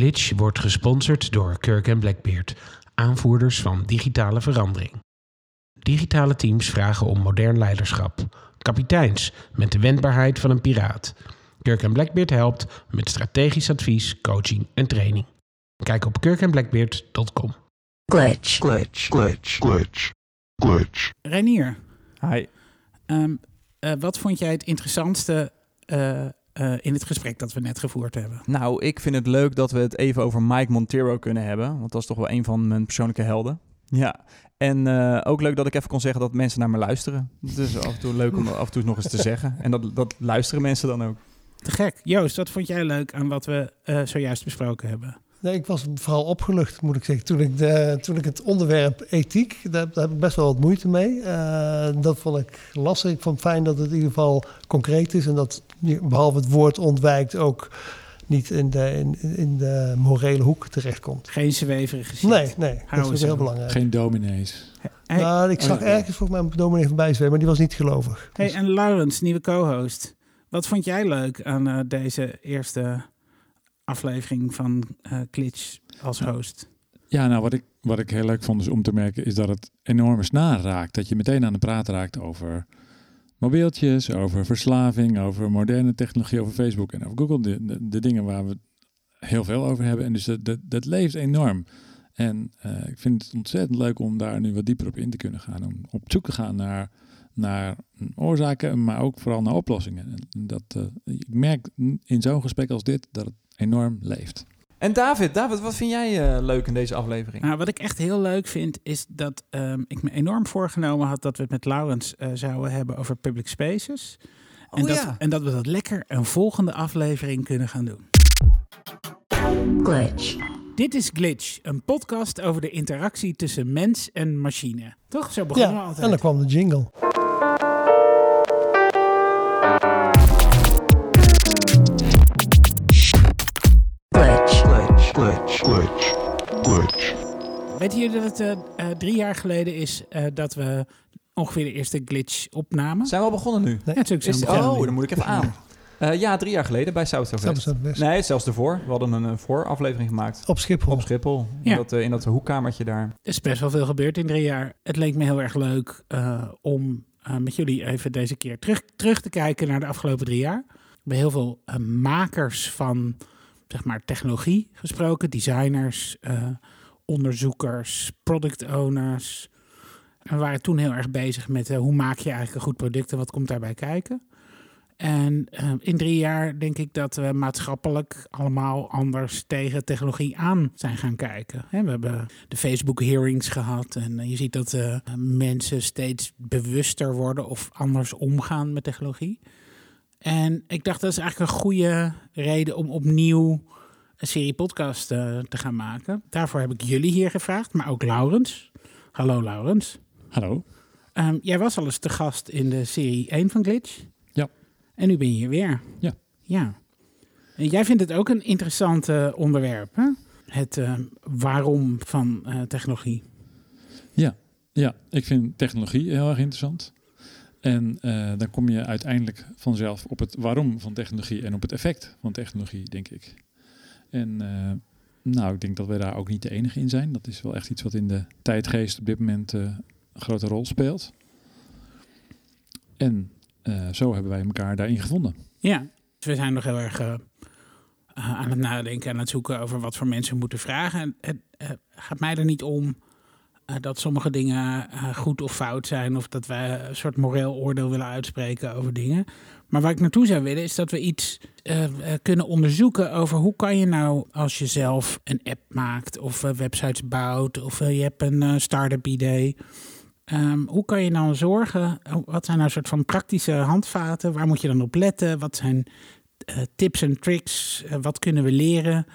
Glitch wordt gesponsord door Kirk en Blackbeard, aanvoerders van digitale verandering. Digitale teams vragen om modern leiderschap. Kapiteins met de wendbaarheid van een piraat. Kirk en Blackbeard helpt met strategisch advies, coaching en training. Kijk op kirkandblackbeard.com. glitch, glitch, glitch, glitch, glitch. Reinier, Hi. ehm, eh, wat vond jij het interessantste eh, eh, in het gesprek dat we net gevoerd hebben? Nou, ik vind het leuk dat we het even over Mike Montero kunnen hebben. Want dat is toch wel een van mijn persoonlijke helden. Ja. En eh, ook leuk dat ik even kon zeggen dat mensen naar me luisteren. Het is af en toe leuk om af en toe nog eens te zeggen. En dat, dat luisteren mensen dan ook. Te gek. Joost, wat vond jij leuk aan wat we eh, zojuist besproken hebben? Nee, ik was vooral opgelucht, moet ik zeggen. Toen ik, de, toen ik het onderwerp ethiek, daar, daar heb ik best wel wat moeite mee. Eh, dat vond ik lastig. Ik vond het fijn dat het in ieder geval concreet is. En dat je behalve het woord ontwijkt ook niet in de, in, in de morele hoek terechtkomt. Geen zweverige shit. Nee, nee, dat is heel van. belangrijk. Geen dominees. Hey, nou, ik zag Oh, ja. ergens volgens mij een dominee voorbij zweven, maar die was niet gelovig. hey, Dus- en Laurens, nieuwe co-host. Wat vond jij leuk aan eh, deze eerste aflevering van Glitch als host? Ja, nou wat ik, wat ik heel leuk vond is om te merken is dat het enorme snaar raakt. Dat je meteen aan de praat raakt over mobieltjes, over verslaving, over moderne technologie, over Facebook en over Google. De, de, de dingen waar we heel veel over hebben. En dus dat, dat, dat leeft enorm. En eh, ik vind het ontzettend leuk om daar nu wat dieper op in te kunnen gaan. Om op zoek te gaan naar, naar oorzaken, maar ook vooral naar oplossingen. En dat, eh, ik merk in zo'n gesprek als dit dat het enorm leeft. En David, David, wat vind jij eh, leuk in deze aflevering? Nou, wat ik echt heel leuk vind, is dat ehm, ik me enorm voorgenomen had dat we het met Laurens eh, zouden hebben over public spaces. En, Oh dat, ja. en dat we dat lekker een volgende aflevering kunnen gaan doen. glitch, Dit is Glitch, een podcast over de interactie tussen mens en machine. Toch? Zo begonnen we altijd. en dan kwam de jingle. Glitch, glitch, glitch. Weet je dat het eh, eh, drie jaar geleden is eh, dat we ongeveer de eerste Glitch opnamen? Zijn we al begonnen nu? Ja, natuurlijk zijn we begonnen. oh, dan moet ik even aan. Eh, ja, drie jaar geleden bij South best. Nee, zelfs ervoor. We hadden een, een vooraflevering gemaakt. Op Schiphol. Op Schiphol. In, dat, in dat hoekkamertje daar. Er is best wel veel gebeurd in drie jaar. Het leek me heel erg leuk eh, om met jullie even deze keer terug, terug te kijken naar de afgelopen drie jaar. We hebben heel veel makers van zeg maar, technologie gesproken. Designers, eh, onderzoekers, product owners. En we waren toen heel erg bezig met eh, hoe maak je eigenlijk een goed product en wat komt daarbij kijken. En eh, in drie jaar denk ik dat we maatschappelijk allemaal anders tegen technologie aan zijn gaan kijken. We hebben de Facebook hearings gehad en je ziet dat mensen steeds bewuster worden of anders omgaan met technologie. En ik dacht dat is eigenlijk een goede reden om opnieuw een serie podcast eh, te gaan maken. Daarvoor heb ik jullie hier gevraagd, maar ook Laurens. Hallo Laurens. Hallo. Ehm, jij was al eens te gast in de serie 1 van Glitch. Ja. En nu ben je hier weer. Ja. Ja. En jij vindt het ook een interessant eh, onderwerp, hè? Het eh, waarom van technologie. Ja, ik vind technologie heel erg interessant. En eh, dan kom je uiteindelijk vanzelf op het waarom van technologie en op het effect van technologie, denk ik. En eh, nou, ik denk dat wij daar ook niet de enige in zijn. Dat is wel echt iets wat in de tijdgeest op dit moment eh, een grote rol speelt. En zo hebben wij elkaar daarin gevonden. Ja. Dus we zijn nog heel erg aan het nadenken en aan het zoeken over wat voor mensen moeten vragen. En het gaat mij er niet om dat sommige dingen eh, goed of fout zijn. Of dat wij een soort moreel oordeel willen uitspreken over dingen. Maar waar ik naartoe zou willen is dat we iets eh, eh, kunnen onderzoeken over hoe kan je nou als je zelf een app maakt of eh, websites bouwt of eh, je hebt een eh, start-up idee. Ehm, hoe kan je nou zorgen, wat zijn nou soort van praktische handvaten? Waar moet je dan op letten? Wat zijn eh, tips en tricks? Eh, wat kunnen we leren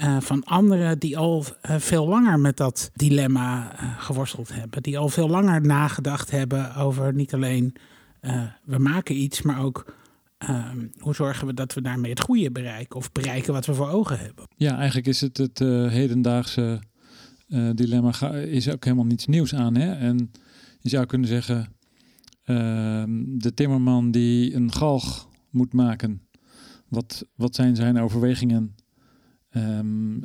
eh, van anderen die al eh, veel langer met dat dilemma eh, geworsteld hebben? Die al veel langer nagedacht hebben over niet alleen we maken iets, maar ook ehm, hoe zorgen we dat we daarmee het goede bereiken of bereiken wat we voor ogen hebben? Ja, eigenlijk is het het hedendaagse dilemma is ook helemaal niets nieuws aan. Hè? En je zou kunnen zeggen, ehm, de timmerman die een galg moet maken, wat, wat zijn zijn overwegingen? Ehm,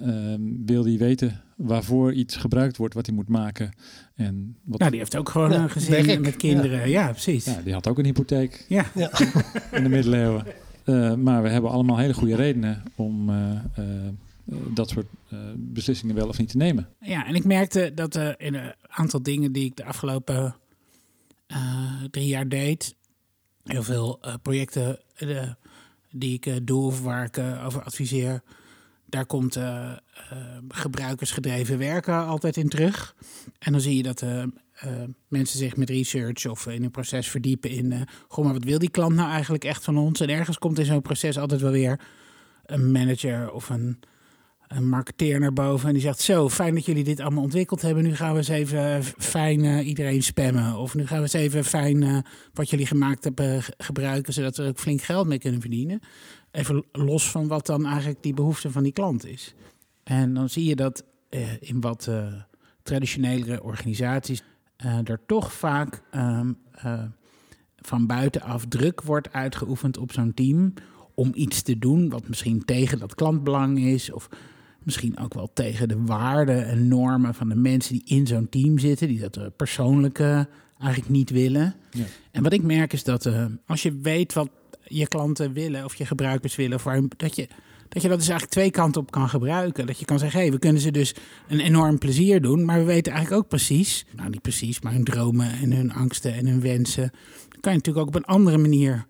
wil hij weten waarvoor iets gebruikt wordt, wat hij moet maken. En wat, Nou, die heeft ook gewoon Ja, een gezin met kinderen. Ja, precies. ja, die had ook een hypotheek Ja. Ja. in de middeleeuwen. Eh, maar we hebben allemaal hele goede redenen om eh, eh, dat soort eh, beslissingen wel of niet te nemen. Ja, en ik merkte dat eh, in een aantal dingen die ik de afgelopen eh, drie jaar deed, heel veel eh, projecten eh, die ik doe of waar ik over adviseer, daar komt eh, eh, gebruikersgedreven werken altijd in terug. En dan zie je dat eh, mensen zich met research of in een proces verdiepen in, goh, maar wat wil die klant nou eigenlijk echt van ons? En ergens komt in zo'n proces altijd wel weer een manager of een een marketeer naar boven en die zegt: Zo, fijn dat jullie dit allemaal ontwikkeld hebben. Nu gaan we eens even fijn eh, iedereen spammen. Of nu gaan we eens even fijn eh, wat jullie gemaakt hebben ge- gebruiken, zodat we ook flink geld mee kunnen verdienen. Even los van wat dan eigenlijk die behoefte van die klant is. En dan zie je dat eh, in wat eh, traditionelere organisaties eh, er toch vaak ehm, eh, van buitenaf druk wordt uitgeoefend op zo'n team om iets te doen wat misschien tegen dat klantbelang is of misschien ook wel tegen de waarden en normen van de mensen die in zo'n team zitten, die dat eh, persoonlijk eh, eigenlijk niet willen. Ja. En wat ik merk is dat eh, als je weet wat je klanten willen of je gebruikers willen, of waar, dat je dat je dat dus eigenlijk twee kanten op kan gebruiken. Dat je kan zeggen, hé, we kunnen ze dus een enorm plezier doen, maar we weten eigenlijk ook precies, nou niet precies, maar hun dromen en hun angsten en hun wensen, daar kan je natuurlijk ook op een andere manier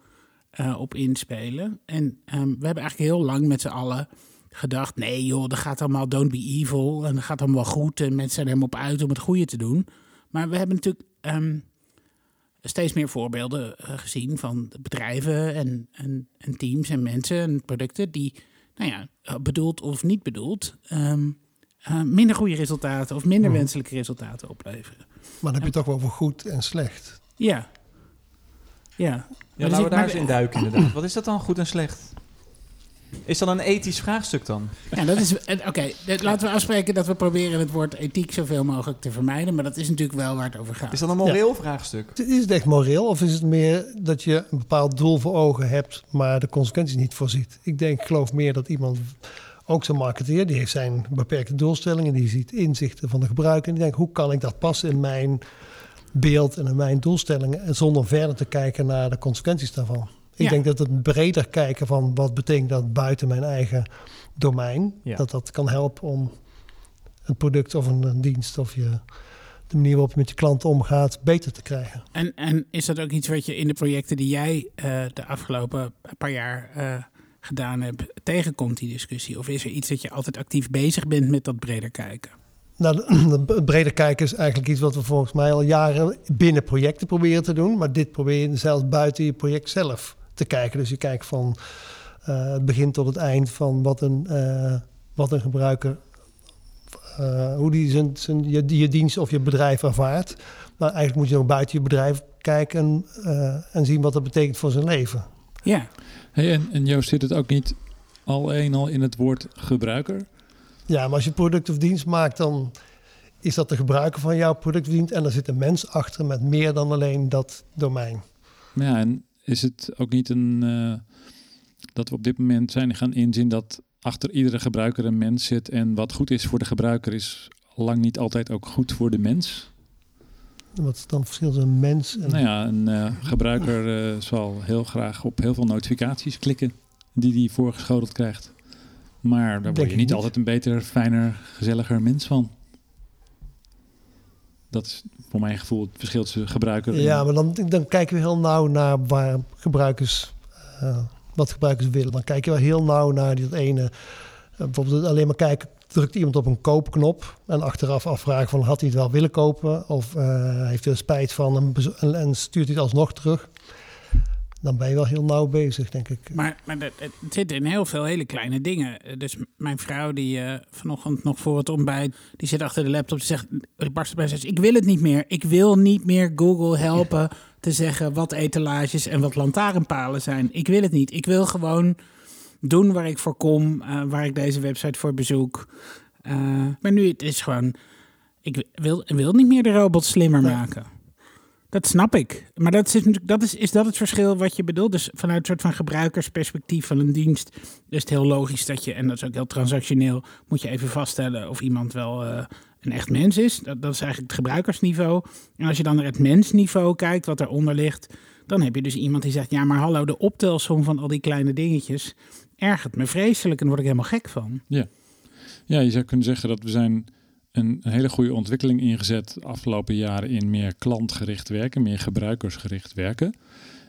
op inspelen. En ehm, we hebben eigenlijk heel lang met z'n allen gedacht: nee, joh, dat gaat allemaal don't be evil. En dat gaat allemaal goed. En mensen zijn er helemaal op uit om het goede te doen. Maar we hebben natuurlijk ehm, steeds meer voorbeelden eh, gezien van bedrijven en, en, en teams en mensen en producten die, nou ja, eh, bedoeld of niet bedoeld, ehm, eh, minder goede resultaten of minder Mhm. wenselijke resultaten opleveren. Maar dan heb je het toch wel over goed en slecht. Ja. Ja. Ja, dus laten we daar maar- eens in duiken inderdaad. Wat is dat dan goed en slecht? Is dat een ethisch vraagstuk dan? Ja, dat is. eh, Oké, dit- laten we afspreken dat we proberen het woord ethiek zoveel mogelijk te vermijden. Maar dat is natuurlijk wel waar het over gaat. Is dat een moreel vraagstuk? Is het echt moreel of is het meer dat je een bepaald doel voor ogen hebt, maar de consequenties niet voorziet? Ik denk, ik geloof meer dat iemand, ook zo'n marketeer, die heeft zijn beperkte doelstellingen, die ziet inzichten van de gebruiker en die denkt, hoe kan ik dat passen in mijn beeld en in mijn doelstellingen, en zonder verder te kijken naar de consequenties daarvan. Ik Ja. denk dat het breder kijken van wat betekent dat buiten mijn eigen domein, Ja. dat dat kan helpen om een product of een, een dienst of je, de manier waarop je met je klanten omgaat beter te krijgen. En, en is dat ook iets wat je in de projecten die jij eh, de afgelopen paar jaar eh, gedaan hebt, tegenkomt, die discussie? Of is er iets dat je altijd actief bezig bent met dat breder kijken? Nou, de breder kijken is eigenlijk iets wat we volgens mij al jaren binnen projecten proberen te doen. Maar dit probeer je zelfs buiten je project zelf te kijken. Dus je kijkt van eh, het begin tot het eind van wat een, eh, wat een gebruiker, eh, hoe die zijn, zijn, je, je dienst of je bedrijf ervaart. Maar eigenlijk moet je ook buiten je bedrijf kijken en, eh, en zien wat dat betekent voor zijn leven. Ja, Hey, en, en Joost, zit het ook niet al een al in het woord gebruiker? Ja, maar als je product of dienst maakt, dan is dat de gebruiker van jouw product of dienst. En er zit een mens achter met meer dan alleen dat domein. Ja, en is het ook niet een eh, dat we op dit moment zijn gaan inzien dat achter iedere gebruiker een mens zit en wat goed is voor de gebruiker is lang niet altijd ook goed voor de mens? Wat is dan het verschil tussen een mens en... Nou ja, een eh, gebruiker eh, zal heel graag op heel veel notificaties klikken die hij voorgeschoteld krijgt. Maar daar word je niet. altijd een beter, fijner, gezelliger mens van. Dat is voor mijn gevoel het verschil tussen gebruiker. Ja, maar dan, dan kijken we heel nauw naar waar gebruikers, eh, wat gebruikers willen. Dan kijk je wel heel nauw naar dat ene. eh, bijvoorbeeld alleen maar kijken, drukt iemand op een koopknop en achteraf afvragen van had hij het wel willen kopen of eh, heeft hij er spijt van en, en stuurt hij het alsnog terug. Dan ben je wel heel nauw bezig, denk ik. maar, maar dat- het zit in heel veel hele kleine dingen. Eh, Dus mijn vrouw, die eh, vanochtend nog voor het ontbijt, die zit achter de laptop. Die zegt, die barst zegt, ik wil het niet meer. Ik wil niet meer Google helpen te zeggen wat etalages en wat lantaarnpalen zijn. Ik wil het niet. Ik wil gewoon doen waar ik voor kom, eh, waar ik deze website voor bezoek. Eh, maar nu het is gewoon, ik wil, wil niet meer de robot slimmer maken. Dat snap ik. Maar dat is, dat is, is dat het verschil wat je bedoelt? Dus vanuit een soort van gebruikersperspectief van een dienst is het heel logisch dat je, en dat is ook heel transactioneel, moet je even vaststellen of iemand wel eh, een echt mens is. Dat, dat is eigenlijk het gebruikersniveau. En als je dan naar het mensniveau kijkt, wat eronder ligt, dan heb je dus iemand die zegt, ja maar hallo, de optelsom van al die kleine dingetjes ergert me vreselijk en word ik helemaal gek van. Ja, je zou kunnen zeggen dat we zijn een, hele goede ontwikkeling ingezet de afgelopen jaren in meer klantgericht werken, meer gebruikersgericht werken.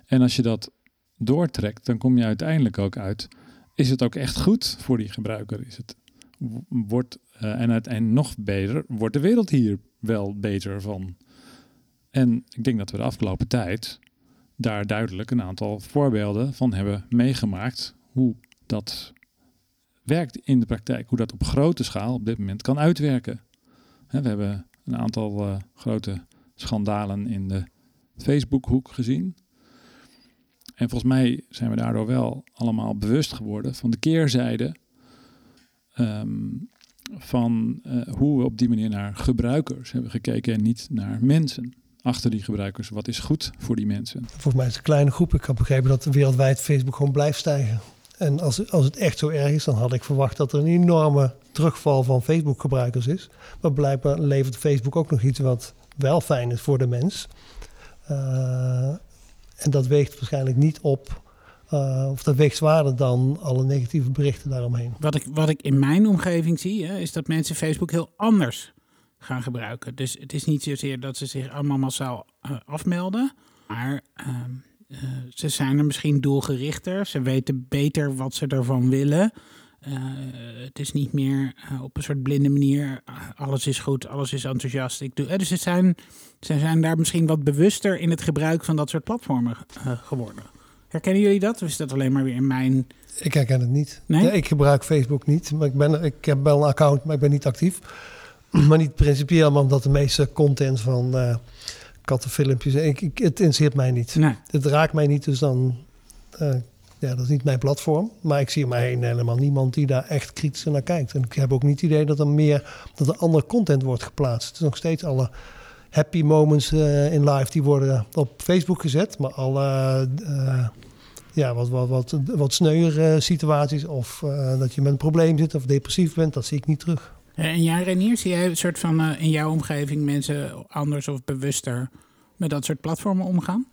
En als je dat doortrekt, dan kom je uiteindelijk ook uit, is het ook echt goed voor die gebruiker? Is het, wordt, eh, en uiteindelijk nog beter, wordt de wereld hier wel beter van? En ik denk dat we de afgelopen tijd daar duidelijk een aantal voorbeelden van hebben meegemaakt hoe dat werkt in de praktijk, hoe dat op grote schaal op dit moment kan uitwerken. We hebben een aantal eh, grote schandalen in de Facebookhoek gezien. En volgens mij zijn we daardoor wel allemaal bewust geworden van de keerzijde ehm, van eh, hoe we op die manier naar gebruikers hebben gekeken en niet naar mensen. Achter die gebruikers, wat is goed voor die mensen? Volgens mij is het een kleine groep. Ik had begrepen dat wereldwijd Facebook gewoon blijft stijgen. En als, als het echt zo erg is, dan had ik verwacht dat er een enorme terugval van Facebook-gebruikers is. Maar blijkbaar levert Facebook ook nog iets wat wel fijn is voor de mens. Eh, en dat weegt waarschijnlijk niet op, eh, of dat weegt zwaarder dan alle negatieve berichten daaromheen. Wat ik, wat ik in mijn omgeving zie, hè, is dat mensen Facebook heel anders gaan gebruiken. Dus het is niet zozeer dat ze zich allemaal massaal eh, afmelden, maar eh, ze zijn er misschien doelgerichter. Ze weten beter wat ze ervan willen. Eh, het is niet meer eh, op een soort blinde manier. alles is goed, alles is enthousiast. Ik doe, dus ze zijn, ze zijn daar misschien wat bewuster in het gebruik van dat soort platformen geworden. Herkennen jullie dat? Of is dat alleen maar weer in mijn Ik herken het niet. Nee? Ik gebruik Facebook niet. Maar ik, ben, ik heb wel een account, maar ik ben niet actief. Maar niet principieel, maar omdat de meeste content van kattenfilmpjes... Ik, ik, het interesseert mij niet. Nee. Het raakt mij niet, dus dan... eh, ja, dat is niet mijn platform. Maar ik zie om mij heen helemaal niemand die daar echt kritisch naar kijkt. En ik heb ook niet het idee dat er meer... dat er andere content wordt geplaatst. Het is nog steeds alle happy moments eh, in live... die worden op Facebook gezet. Maar alle... eh, ja, wat, wat, wat, wat sneuwer eh, situaties of dat je met een probleem zit of depressief bent, dat zie ik niet terug. En jij, Renier, zie jij een soort van eh, in jouw omgeving mensen anders of bewuster met dat soort platformen omgaan?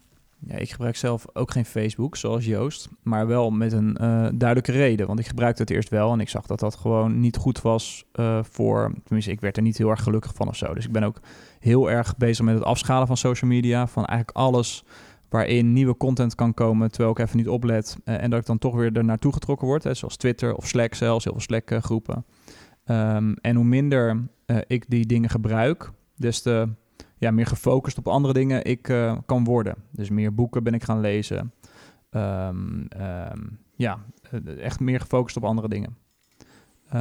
Ja, ik gebruik zelf ook geen Facebook, zoals Joost, maar wel met een eh, duidelijke reden. Want ik gebruikte het eerst wel en ik zag dat dat gewoon niet goed was eh, voor... Tenminste, ik werd er niet heel erg gelukkig van of zo. Dus ik ben ook heel erg bezig met het afschalen van social media. Van eigenlijk alles waarin nieuwe content kan komen, terwijl ik even niet oplet. eh, en dat ik dan toch weer er naartoe getrokken word, hè, zoals Twitter of Slack zelfs, heel veel Slack-groepen. Ehm, en hoe minder eh, ik die dingen gebruik, des te ja, meer gefocust op andere dingen ik eh, kan worden. Dus meer boeken ben ik gaan lezen. Ehm, ehm, ja, eh, echt meer gefocust op andere dingen.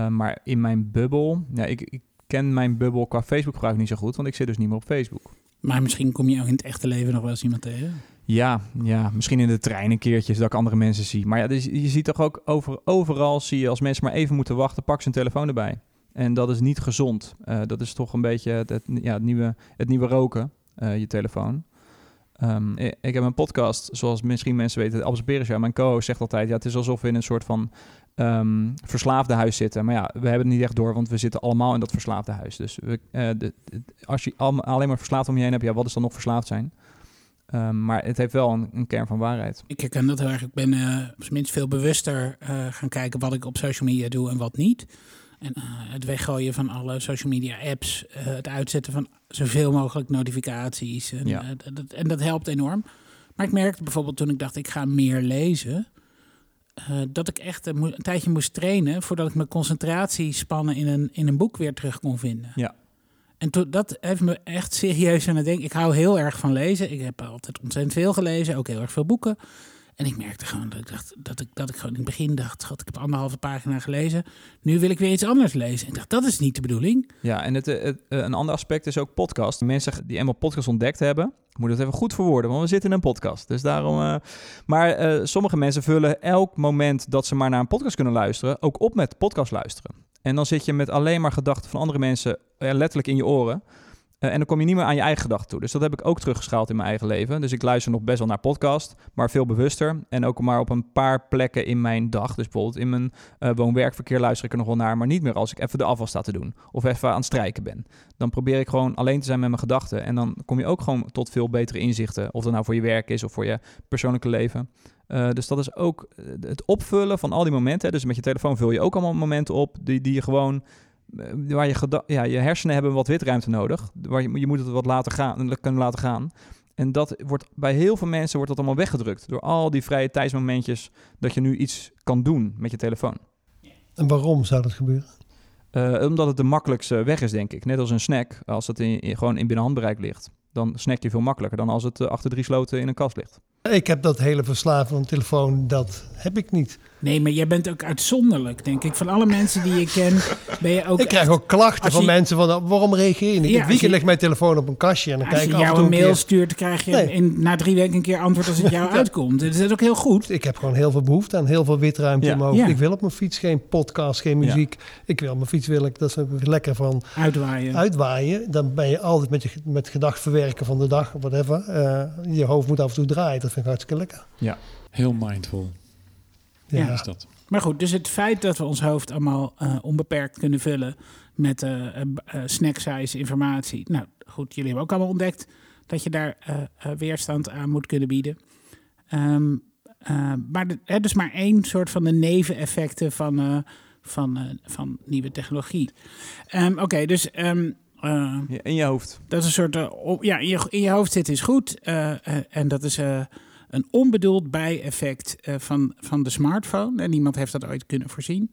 Maar in mijn bubbel, ja, ik, ik ken mijn bubbel qua Facebook gebruik niet zo goed, want ik zit dus niet meer op Facebook. Maar misschien kom je ook in het echte leven nog wel eens iemand tegen. Ja, ja, misschien in de trein een keertje dat ik andere mensen zie. Maar ja, dus je ziet toch ook over, overal zie je als mensen maar even moeten wachten, pak zijn telefoon erbij. En dat is niet gezond. Eh, dat is toch een beetje het, ja, nieuwe, het nieuwe roken, eh, je telefoon. Ehm, ik, heb een podcast, zoals misschien mensen weten, Albert Beresja, mijn co-host, zegt altijd... ja, het is alsof we in een soort van ehm, verslaafde huis zitten. Maar ja, we hebben het niet echt door, want we zitten allemaal in dat verslaafde huis. Dus we, eh, de, als je alleen maar verslaafd om je heen hebt, ja, wat is dan nog verslaafd zijn? Ehm, maar het heeft wel een, een kern van waarheid. Ik herken dat heel erg. Ik ben eh, op zijn minst veel bewuster eh, gaan kijken wat ik op social media doe en wat niet. En eh, het weggooien van alle social media apps. het uitzetten van zoveel mogelijk notificaties. En, Ja. dat, en dat helpt enorm. Maar ik merkte bijvoorbeeld toen ik dacht ik ga meer lezen. dat ik echt een, een tijdje moest trainen voordat ik mijn concentratiespannen in een, in een boek weer terug kon vinden. Ja. En dat heeft me echt serieus aan het denken. Ik hou heel erg van lezen. Ik heb altijd ontzettend veel gelezen, ook heel erg veel boeken. En ik merkte gewoon dat ik, dacht, dat ik, dat ik gewoon in het begin dacht... God, ik heb anderhalve pagina gelezen. Nu wil ik weer iets anders lezen. Ik dacht, dat is niet de bedoeling. Ja, en het, eh, een ander aspect is ook podcast. Mensen die eenmaal podcast ontdekt hebben, moet het even goed verwoorden, want we zitten in een podcast. Dus daarom. eh, maar eh, sommige mensen vullen elk moment dat ze maar naar een podcast kunnen luisteren, ook op met podcast luisteren. En dan zit je met alleen maar gedachten van andere mensen eh, letterlijk in je oren. Eh, en dan kom je niet meer aan je eigen gedachten toe. Dus dat heb ik ook teruggeschaald in mijn eigen leven. Dus ik luister nog best wel naar podcast, maar veel bewuster. En ook maar op een paar plekken in mijn dag. Dus bijvoorbeeld in mijn eh, woon-werkverkeer luister ik er nog wel naar, maar niet meer als ik even de afval sta te doen of even aan het strijken ben. Dan probeer ik gewoon alleen te zijn met mijn gedachten. En dan kom je ook gewoon tot veel betere inzichten. Of dat nou voor je werk is of voor je persoonlijke leven. Eh, dus dat is ook eh, het opvullen van al die momenten. hè. Dus met je telefoon vul je ook allemaal momenten op die, die je gewoon. eh, Waar je, ja, je hersenen hebben wat witruimte nodig. Waar je, je moet het wat laten gaan, kunnen laten gaan. En dat wordt bij heel veel mensen wordt dat allemaal weggedrukt. Door al die vrije tijdsmomentjes dat je nu iets kan doen met je telefoon. En waarom zou dat gebeuren? Omdat het de makkelijkste weg is, denk ik. Net als een snack. Als het in, in- gewoon in binnen handbereik ligt. Dan snack je veel makkelijker dan als het achter drie sloten in een kast ligt. Ik heb dat hele verslaving van telefoon, dat heb ik niet. Nee, maar jij bent ook uitzonderlijk, denk ik. Van alle mensen die je ken, ben je ook... ik krijg ook klachten als van je- mensen van, nou, waarom reageer je niet? Ja, het als weekend je- ligt mijn telefoon op een kastje en dan Als kijk je ik af en jou toe een een mail keer. stuurt, krijg je Nee. in, na drie weken een keer antwoord als het jou uitkomt. Dat is ook heel goed. Ik heb gewoon heel veel behoefte aan heel veel witruimte Ja. Ja. Ik wil op mijn fiets geen podcast, geen Ja. muziek. Ik wil op mijn fiets wil ik dat ze lekker van Uitwaaien. uitwaaien. Dan ben je altijd met je met gedacht verwerken van de dag, whatever. Eh, je hoofd moet af en toe draaien. Dat vind ik hartstikke lekker. Heel mindful Ja. is dat. Maar goed, dus het feit dat we ons hoofd allemaal eh, onbeperkt kunnen vullen met eh eh, eh, snack-size informatie. Nou goed, jullie hebben ook allemaal ontdekt dat je daar weerstand aan moet kunnen bieden. Ehm, eh, maar de, hè, dus maar één soort van de neveneffecten van, eh, van, eh, van nieuwe technologie. Ehm, Oké, dus ehm, eh, Ja, in je hoofd. dat is een soort. op- ja, in je, in je hoofd zitten is goed. eh, eh, en dat is eh, een onbedoeld bijeffect eh, van, van de smartphone. En niemand heeft dat ooit kunnen voorzien.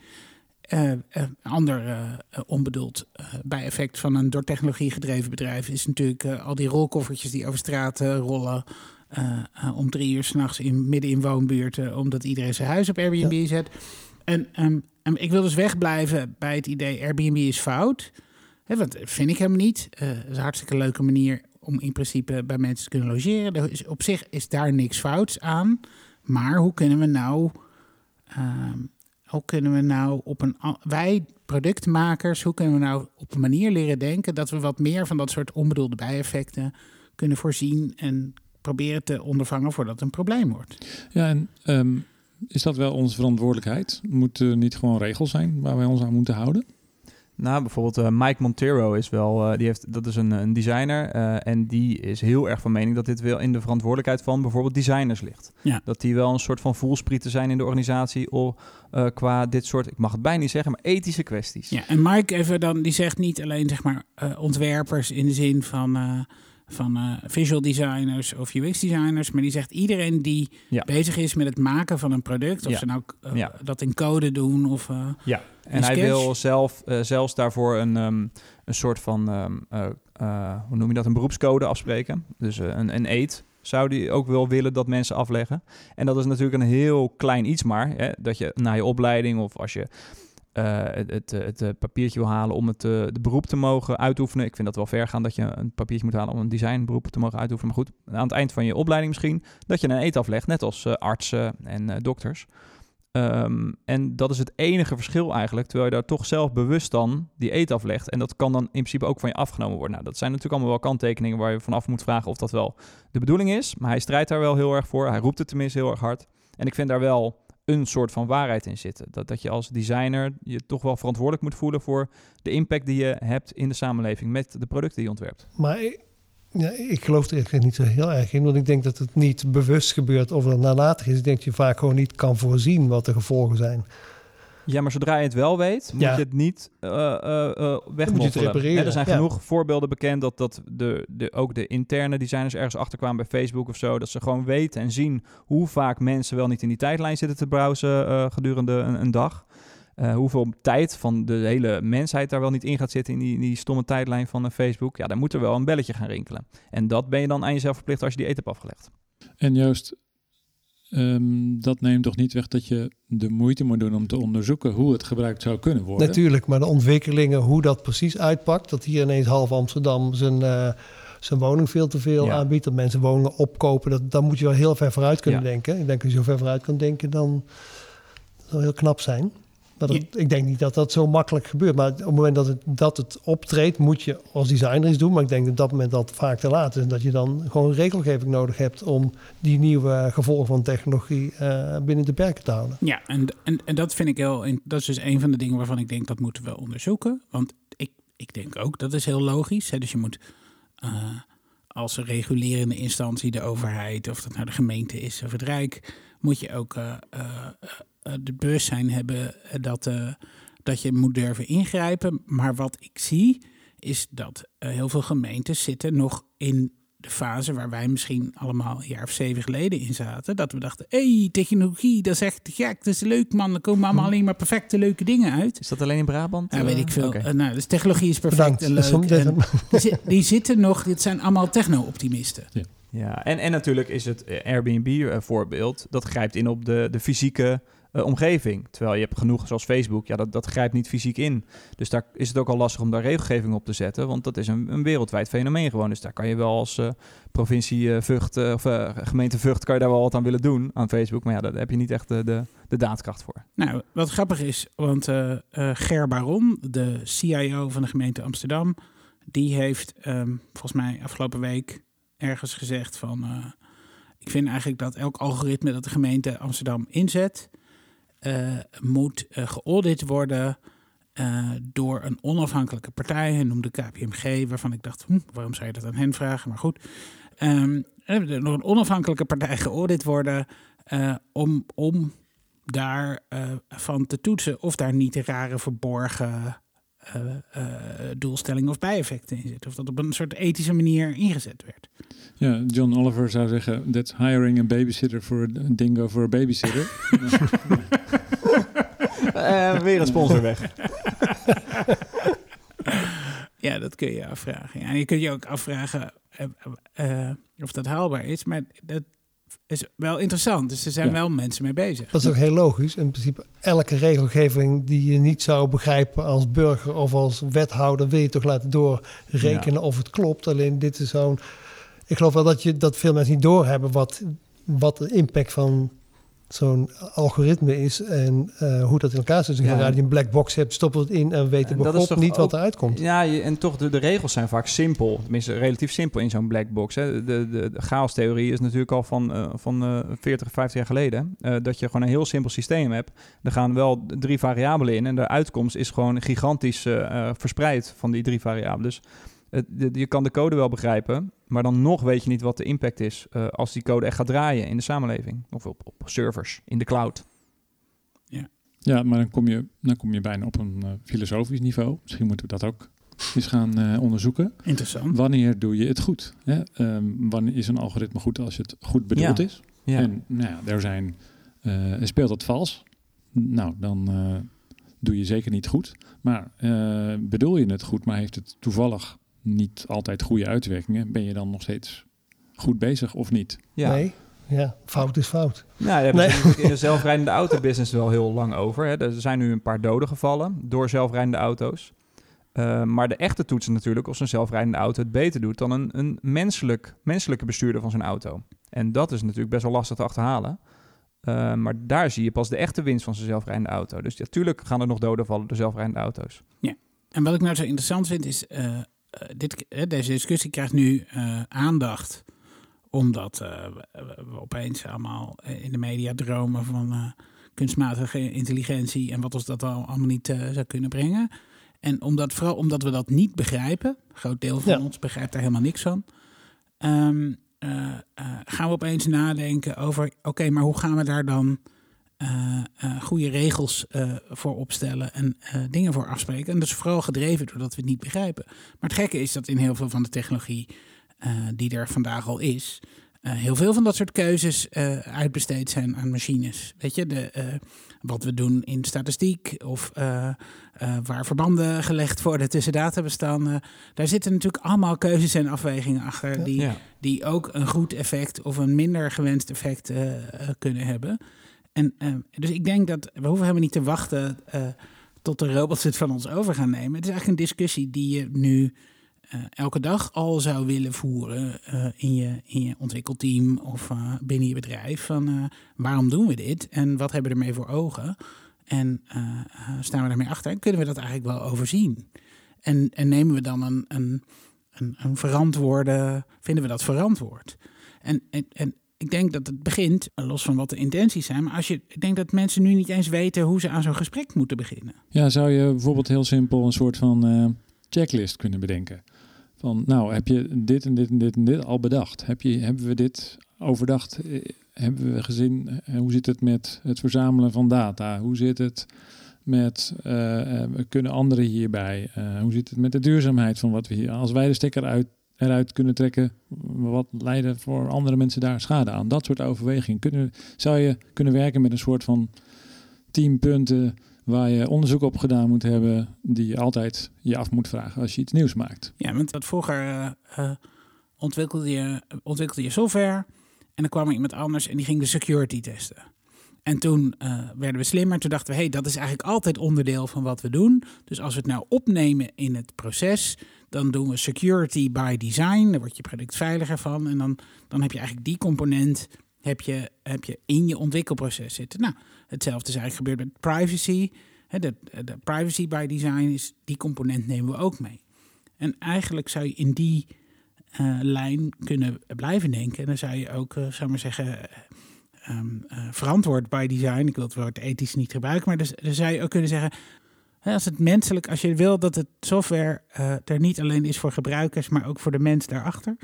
Eh, eh, een ander eh, onbedoeld bijeffect van een door technologie gedreven bedrijf is natuurlijk al die rolkoffertjes die over straat eh, rollen. om drie uur s'nachts in, midden in woonbuurten, omdat iedereen zijn huis op Airbnb zet. En ehm, en ik wil dus wegblijven bij het idee Airbnb is fout. Hè, want dat vind ik helemaal niet. Het is een hartstikke leuke manier om in principe bij mensen te kunnen logeren. Er op zich is daar niks fouts aan. Maar hoe kunnen we nou... ehm, hoe kunnen we nou op een... Wij productmakers, hoe kunnen we nou op een manier leren denken... dat we wat meer van dat soort onbedoelde bijeffecten kunnen voorzien... en proberen te ondervangen voordat het een probleem wordt. Ja, en ehm, is dat wel onze verantwoordelijkheid? Moet niet gewoon regels zijn waar wij ons aan moeten houden? Nou, bijvoorbeeld eh, Mike Montero is wel, eh, die heeft, dat is een, een designer eh, en die is heel erg van mening dat dit wel in de verantwoordelijkheid van bijvoorbeeld designers ligt. Ja. Dat die wel een soort van voelsprieten zijn in de organisatie of qua dit soort, ik mag het bijna niet zeggen, maar ethische kwesties. Ja, en Mike even dan, die zegt niet alleen zeg maar ontwerpers in de zin van, van eh, visual designers of UX designers, maar die zegt iedereen die Ja. bezig is met het maken van een product, of Ja. ze nou eh, Ja. dat in code doen of eh, Ja, en hij wil zelf, zelfs daarvoor een, ehm, een soort van, ehm, eh, eh, hoe noem je dat, een beroepscode afspreken. Dus een, een eet zou die ook wel willen dat mensen afleggen. En dat is natuurlijk een heel klein iets maar, hè, dat je na je opleiding of als je eh, het, het, het, eh, papiertje wil halen om het eh, de beroep te mogen uitoefenen. Ik vind dat wel ver gaan dat je een papiertje moet halen om een designberoep te mogen uitoefenen. Maar goed, aan het eind van je opleiding misschien, dat je een eet aflegt, net als eh, artsen en eh, dokters. Ehm, en dat is het enige verschil eigenlijk, terwijl je daar toch zelf bewust dan die eet aflegt. En dat kan dan in principe ook van je afgenomen worden. Nou, dat zijn natuurlijk allemaal wel kanttekeningen waar je vanaf moet vragen of dat wel de bedoeling is. Maar hij strijdt daar wel heel erg voor. Hij roept het tenminste heel erg hard. En ik vind daar wel een soort van waarheid in zitten. Dat, dat je als designer je toch wel verantwoordelijk moet voelen voor de impact die je hebt in de samenleving met de producten die je ontwerpt. Maar ja, ik geloof er eigenlijk niet zo heel erg in. Want ik denk dat het niet bewust gebeurt of het nalatig is. Ik denk dat je vaak gewoon niet kan voorzien wat de gevolgen zijn. Ja, maar zodra je het wel weet, moet Ja. je het niet eh eh eh wegmoffelen. repareren, Er zijn ja. genoeg voorbeelden bekend dat, dat de, de, ook de interne designers ergens achterkwamen bij Facebook of zo. Dat ze gewoon weten en zien hoe vaak mensen wel niet in die tijdlijn zitten te browsen eh, gedurende een, een dag. Eh, hoeveel tijd van de hele mensheid daar wel niet in gaat zitten in die, in die stomme tijdlijn van eh, Facebook. Ja, daar moet er wel een belletje gaan rinkelen. En dat ben je dan aan jezelf verplicht als je die eten hebt afgelegd. En Joost, ehm, dat neemt toch niet weg dat je de moeite moet doen om te onderzoeken hoe het gebruikt zou kunnen worden? Natuurlijk, maar de ontwikkelingen, hoe dat precies uitpakt. Dat hier ineens half Amsterdam zijn, eh, zijn woning veel te veel Ja. aanbiedt. Dat mensen woningen opkopen. Dat, dan moet je wel heel ver vooruit kunnen Ja. denken. Ik denk als je zo ver vooruit kan denken, dan het heel knap zijn. Ik denk niet dat dat zo makkelijk gebeurt. Maar op het moment dat het, dat het optreedt, moet je als designer iets doen. Maar ik denk dat op dat moment dat vaak te laat is. En dat je dan gewoon regelgeving nodig hebt om die nieuwe gevolgen van technologie eh, binnen de perken te houden. Ja, en, en, en dat vind ik heel. Dat is dus een van de dingen waarvan ik denk dat moeten we onderzoeken. Want ik, ik denk ook dat is heel logisch. Hè? Dus je moet eh, als regulerende instantie, de overheid, of dat nou de gemeente is of het Rijk, moet je ook eh, de bewustzijn hebben eh, dat, eh, dat je moet durven ingrijpen. Maar wat ik zie, is dat eh, heel veel gemeentes zitten nog in de fase waar wij misschien allemaal een jaar of zeven geleden in zaten. Dat we dachten, hé, hey, technologie, dat is echt gek, dat is leuk man. Er komen allemaal alleen maar perfecte leuke dingen uit. Is dat alleen in Brabant? Ja, weet Eh, ik veel. Eh, nou, dus technologie is perfect Bedankt. en leuk. En die, zi- die zitten nog, dit zijn allemaal techno-optimisten. Ja, en, en natuurlijk is het Airbnb-voorbeeld, dat grijpt in op de, de fysieke eh, omgeving. Terwijl je hebt genoeg, zoals Facebook, ja, dat, dat grijpt niet fysiek in. Dus daar is het ook al lastig om daar regelgeving op te zetten, want dat is een, een wereldwijd fenomeen gewoon. Dus daar kan je wel als eh, provincie eh, Vught, of gemeente Vught, kan je daar wel wat aan willen doen aan Facebook. Maar ja, daar heb je niet echt de, de, daadkracht voor. Nou, wat grappig is, want Ger Baron, de CIO van de gemeente Amsterdam, die heeft ehm, volgens mij afgelopen week ergens gezegd van, ik vind eigenlijk dat elk algoritme dat de gemeente Amsterdam inzet, moet eh, geaudit worden eh, door een onafhankelijke partij. Hij noemde KPMG, waarvan ik dacht, hm, waarom zou je dat aan hen vragen? Maar goed, Ehm, er door een onafhankelijke partij geaudit worden eh, om, om daar eh, van te toetsen of daar niet rare verborgen eh, eh, doelstellingen of bijeffecten in zitten. Of dat op een soort ethische manier ingezet werd. Ja, John Oliver zou zeggen, that's hiring a babysitter for a dingo for a babysitter. Eh, weer een sponsor weg. Ja, dat kun je afvragen. Ja, en je kunt je ook afvragen of dat haalbaar is. Maar dat is wel interessant. Dus er zijn Ja. wel mensen mee bezig. Dat is ook heel logisch. In principe, elke regelgeving die je niet zou begrijpen als burger of als wethouder, wil je toch laten doorrekenen of het klopt. Alleen dit is zo'n. Ik geloof wel dat, je, dat veel mensen niet doorhebben wat, wat de impact van zo'n algoritme is en eh, hoe dat in elkaar zit. Dus Ja. je een black box hebt, stoppen het in en is bijvoorbeeld toch niet wat eruit komt. Ja, en toch, de, de regels zijn vaak simpel. Tenminste, relatief simpel in zo'n black box. Hè. De, de, de chaostheorie is natuurlijk al van, eh, van eh 40, 50 jaar geleden. eh, dat je gewoon een heel simpel systeem hebt. Er gaan wel drie variabelen in. En de uitkomst is gewoon gigantisch verspreid van die drie variabelen. Dus het- de- je kan de code wel begrijpen. Maar dan nog weet je niet wat de impact is eh, als die code echt gaat draaien in de samenleving. Of op, op servers, in de cloud. Ja, maar dan kom je, dan kom je bijna op een eh, filosofisch niveau. Misschien moeten we dat ook eens gaan eh, onderzoeken. Interessant. Wanneer doe je het goed? Hè? Ehm, wanneer is een algoritme goed als het goed bedoeld Ja. is? Ja. En nou ja, er zijn, eh, speelt het vals? Nou, dan eh, doe je zeker niet goed. Maar eh, bedoel je het goed, maar heeft het toevallig niet altijd goede uitwerkingen? Ben je dan nog steeds goed bezig of niet? ja. Nee, ja, fout is fout. Nou, daar hebben Nee. in de zelfrijdende auto-business wel heel lang over. Hè. Er zijn nu een paar doden gevallen door zelfrijdende auto's. Eh, maar de echte toetsen natuurlijk of zo'n zelfrijdende auto het beter doet dan een, een menselijk, menselijke bestuurder van zijn auto. En dat is natuurlijk best wel lastig te achterhalen. Eh, maar daar zie je pas de echte winst van zo'n zelfrijdende auto. Dus natuurlijk gaan er nog doden vallen door zelfrijdende auto's. En wat ik nou zo interessant vind is, eh, dit, eh, deze discussie krijgt nu eh, aandacht omdat eh, we, opeens allemaal eh, in de media dromen van eh, kunstmatige intelligentie en wat ons dat al allemaal niet eh, zou kunnen brengen. En omdat, vooral omdat we dat niet begrijpen, een groot deel van Ja. ons begrijpt daar helemaal niks van, ehm, eh, eh, gaan we opeens nadenken over, oké, maar hoe gaan we daar dan eh, eh, goede regels eh, voor opstellen en eh, dingen voor afspreken. En dat is vooral gedreven doordat we het niet begrijpen. Maar het gekke is dat in heel veel van de technologie eh, die er vandaag al is, eh, heel veel van dat soort keuzes eh, uitbesteed zijn aan machines. Weet je, de, eh, wat we doen in statistiek of eh, eh, waar verbanden gelegd worden tussen databestanden. Daar zitten natuurlijk allemaal keuzes en afwegingen achter die, Ja. die ook een goed effect of een minder gewenst effect eh, eh, kunnen hebben. En, eh, dus ik denk dat we hoeven helemaal niet te wachten eh, tot de robots het van ons over gaan nemen. Het is eigenlijk een discussie die je nu eh, elke dag al zou willen voeren eh, in, je, in je ontwikkelteam of binnen je bedrijf. Van waarom doen we dit en wat hebben we ermee voor ogen? En staan we daarmee achter? En kunnen we dat eigenlijk wel overzien? En, en nemen we dan een, een, een, een verantwoorde, vinden we dat verantwoord? En, en ik denk dat het begint, los van wat de intenties zijn, maar als je, ik denk dat mensen nu niet eens weten hoe ze aan zo'n gesprek moeten beginnen. Ja, zou je bijvoorbeeld heel simpel een soort van eh, checklist kunnen bedenken? Van, nou, heb je dit en dit en dit en dit al bedacht? Heb je, hebben we dit overdacht? Eh, Hebben we gezien, eh, hoe zit het met het verzamelen van data? Hoe zit het met, kunnen anderen hierbij? Hoe zit het met de duurzaamheid van wat we hier... Als wij de stekker uit, eruit kunnen trekken, wat leiden voor andere mensen daar schade aan? Dat soort overwegingen. Kunnen, zou je kunnen werken met een soort van tien punten waar je onderzoek op gedaan moet hebben, die je altijd je af moet vragen als je iets nieuws maakt. Ja, want dat vroeger eh, eh, ontwikkelde, je, ontwikkelde je software en dan kwam er iemand anders en die ging de security testen. En toen eh, werden we slimmer. Toen dachten we, hey, dat is eigenlijk altijd onderdeel van wat we doen. Dus als we het nou opnemen in het proces, dan doen we security by design. Daar wordt je product veiliger van. En dan, dan heb je eigenlijk die component heb je, heb je in je ontwikkelproces zitten. Nou, hetzelfde is eigenlijk gebeurd met privacy. De, de privacy by design is, die component nemen we ook mee. En eigenlijk zou je in die eh, lijn kunnen blijven denken. En dan zou je ook, eh, zou maar zeggen, eh, ehm, eh, verantwoord by design. Ik wil het woord ethisch niet gebruiken, maar dus, dan zou je ook kunnen zeggen. Hè, Als het menselijk, als je wil dat het software eh, er niet alleen is voor gebruikers, maar ook voor de mens daarachter.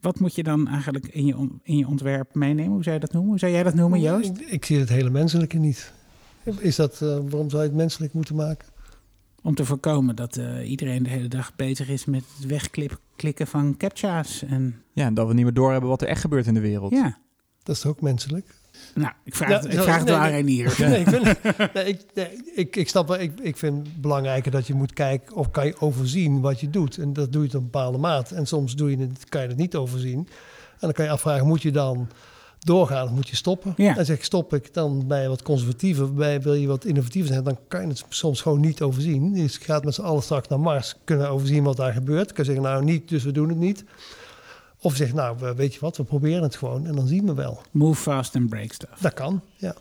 Wat moet je dan eigenlijk in je, in je ontwerp meenemen? Hoe zou je dat noemen? Hoe zou jij dat noemen, Joost? Ik, ik zie het hele menselijke niet. Is dat, eh, waarom zou je het menselijk moeten maken? Om te voorkomen dat eh, iedereen de hele dag bezig is met het wegklikken van captcha's. En Ja, en dat we niet meer doorhebben wat er echt gebeurt in de wereld. ja, Dat is ook menselijk. Nou, ik vraag, het, ik vraag het nee, aan nee. Renier. Nee, ik, vind, nee, ik, ik, ik snap wel, ik, ik vind het belangrijker dat je moet kijken of kan je overzien wat je doet. En dat doe je tot een bepaalde maat. En soms doe je het, kan je het niet overzien. En dan kan je afvragen, moet je dan doorgaan of moet je stoppen? Ja. En zeg ik stop ik, dan ben je wat conservatiever. Je- wil je wat innovatiever zijn, dan kan je het soms gewoon niet overzien. Dus je gaat met z'n allen straks naar Mars, kunnen we overzien wat daar gebeurt. Kun je zeggen, nou niet, dus we doen het niet. Of zeg, nou we- weet je wat, we proberen het gewoon en dan zien we wel. Move fast and break stuff. Dat kan, ja.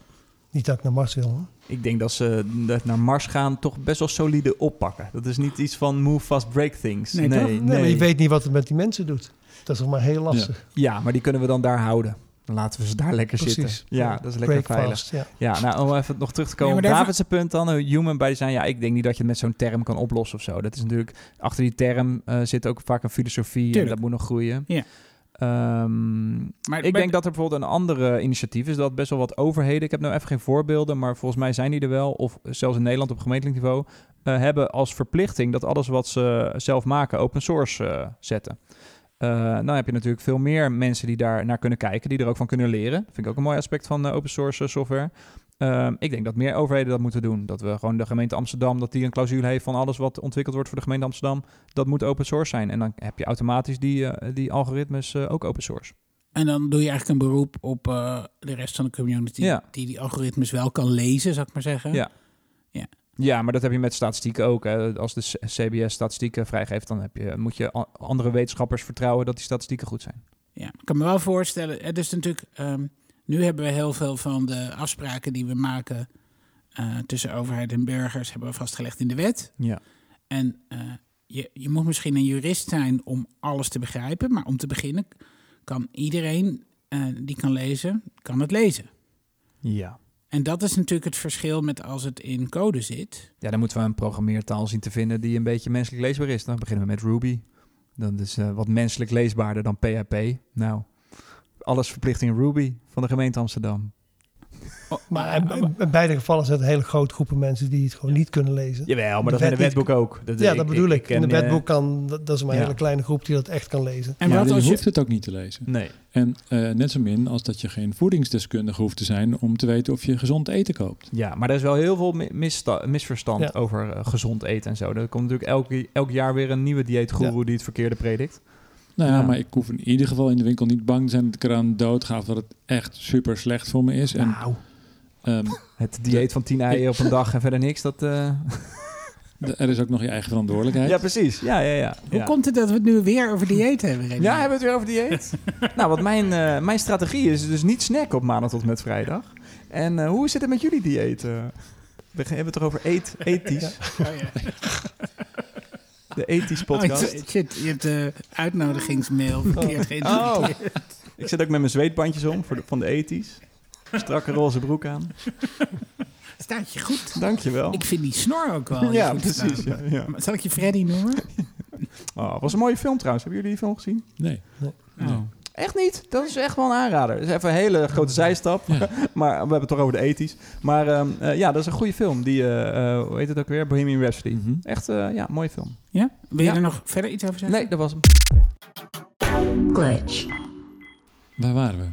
Niet dat ik naar Mars wil, hoor. Ik denk dat ze dat naar Mars gaan toch best wel solide oppakken. Dat is niet iets van move fast break things. Nee, Nee, toch? nee. Nee, maar je weet niet wat het met die mensen doet. Dat is nog maar heel lastig. Ja, maar die kunnen we dan daar houden. Dan laten we ze daar lekker Precies. zitten. Ja, dat is lekker Break veilig. fast, ja. Ja, nou om even nog terug te Nee, komen maar op punt dan. eh, Human by design. Ja, ik denk niet dat je het met zo'n term kan oplossen of zo. Dat is natuurlijk... Achter die term eh, zit ook vaak een filosofie en dat moet nog groeien. Ja. Ehm, Maar ik denk dat er bijvoorbeeld een andere initiatief is dat best wel wat overheden, ik heb nou even geen voorbeelden, maar volgens mij zijn die er wel, of zelfs in Nederland op gemeentelijk niveau, eh, hebben als verplichting dat alles wat ze zelf maken open source zetten. Eh dan heb je natuurlijk veel meer mensen die daar naar kunnen kijken, die er ook van kunnen leren. Dat vind ik ook een mooi aspect van eh, open source software. Ehm, ik denk dat meer overheden dat moeten doen. Dat we gewoon de gemeente Amsterdam, dat die een clausule heeft van alles wat ontwikkeld wordt voor de gemeente Amsterdam, dat moet open source zijn. En dan heb je automatisch die, eh, die algoritmes ook open source. En dan doe je eigenlijk een beroep op de rest van de community Ja. die die algoritmes wel kan lezen, zou ik maar zeggen. Ja. Ja, maar dat heb je met statistieken ook. Hè. Als de CBS statistieken vrijgeeft, dan heb je, moet je andere wetenschappers vertrouwen dat die statistieken goed zijn. Ja, ik kan me wel voorstellen. Het is natuurlijk. ehm, nu hebben we heel veel van de afspraken die we maken eh, tussen overheid en burgers hebben we vastgelegd in de wet. Ja. En eh, je, je moet misschien een jurist zijn om alles te begrijpen, maar om te beginnen kan iedereen eh, die kan lezen, kan het lezen. Ja. En dat is natuurlijk het verschil met als het in code zit. Ja, dan moeten we een programmeertaal zien te vinden die een beetje menselijk leesbaar is. Dan beginnen we met Ruby. Dat is eh, wat menselijk leesbaarder dan PHP. Nou, alles verplicht in Ruby van de gemeente Amsterdam. Oh, Maar in, in beide gevallen zijn het hele grote groepen mensen die het gewoon niet kunnen lezen. Jawel, maar De dat is in de wetboek ook. Dat, ja, dat bedoel ik. ken, in de eh, wetboek kan, dat, dat is maar een ja. hele kleine groep die dat echt kan lezen. en ja, wat je als je, hoeft het ook niet te lezen. Nee. En eh, net zo min als dat je geen voedingsdeskundige hoeft te zijn om te weten of je gezond eten koopt. Ja, maar er is wel heel veel misverstand Ja. over eh, gezond eten en zo. Er komt natuurlijk elk, elk jaar weer een nieuwe dieetgoeroe die het verkeerde predikt. Nou ja, Ja. maar ik hoef in ieder geval in de winkel niet bang te zijn dat ik eraan dood ga of dat het echt super slecht voor me is. En Nou, ehm, het dieet van 10 eieren op een dag en verder niks, dat... eh, er is ook nog je eigen verantwoordelijkheid. Ja, precies. Ja, ja, ja. hoe ja. komt het dat we het nu weer over dieet hebben? Renier? Ja, hebben we het weer over dieet? nou, wat mijn, eh, mijn strategie is dus niet snacken op maandag tot met vrijdag. En eh, hoe zit het met jullie dieet? eh? We hebben het toch over eet, ethisch. Oh, ja. De ethisch Oh, podcast. shit, je hebt de uitnodigingsmail verkeerd Oh. Ik zet ook met mijn zweetbandjes om voor de, van de ethisch. Strakke roze broek aan. Staat je goed. Dankjewel. Ik vind die snor ook wel. Ja, precies. Ja, Zal ik je Freddy noemen? Oh, was een mooie film trouwens. Hebben jullie die film gezien? Nee. Oh. Echt niet? Dat is echt wel een aanrader. Dat is even een hele grote zijstap. Ja. maar we hebben het toch over de ethisch. Maar ehm, eh, ja, dat is een goede film. Die, eh, eh, hoe heet het ook weer? Bohemian Rhapsody. Mhm. Echt, eh, ja, mooie film. Ja? Wil je Ja. er nog verder iets over zeggen? Nee, dat was hem. glitch, Waar waren we?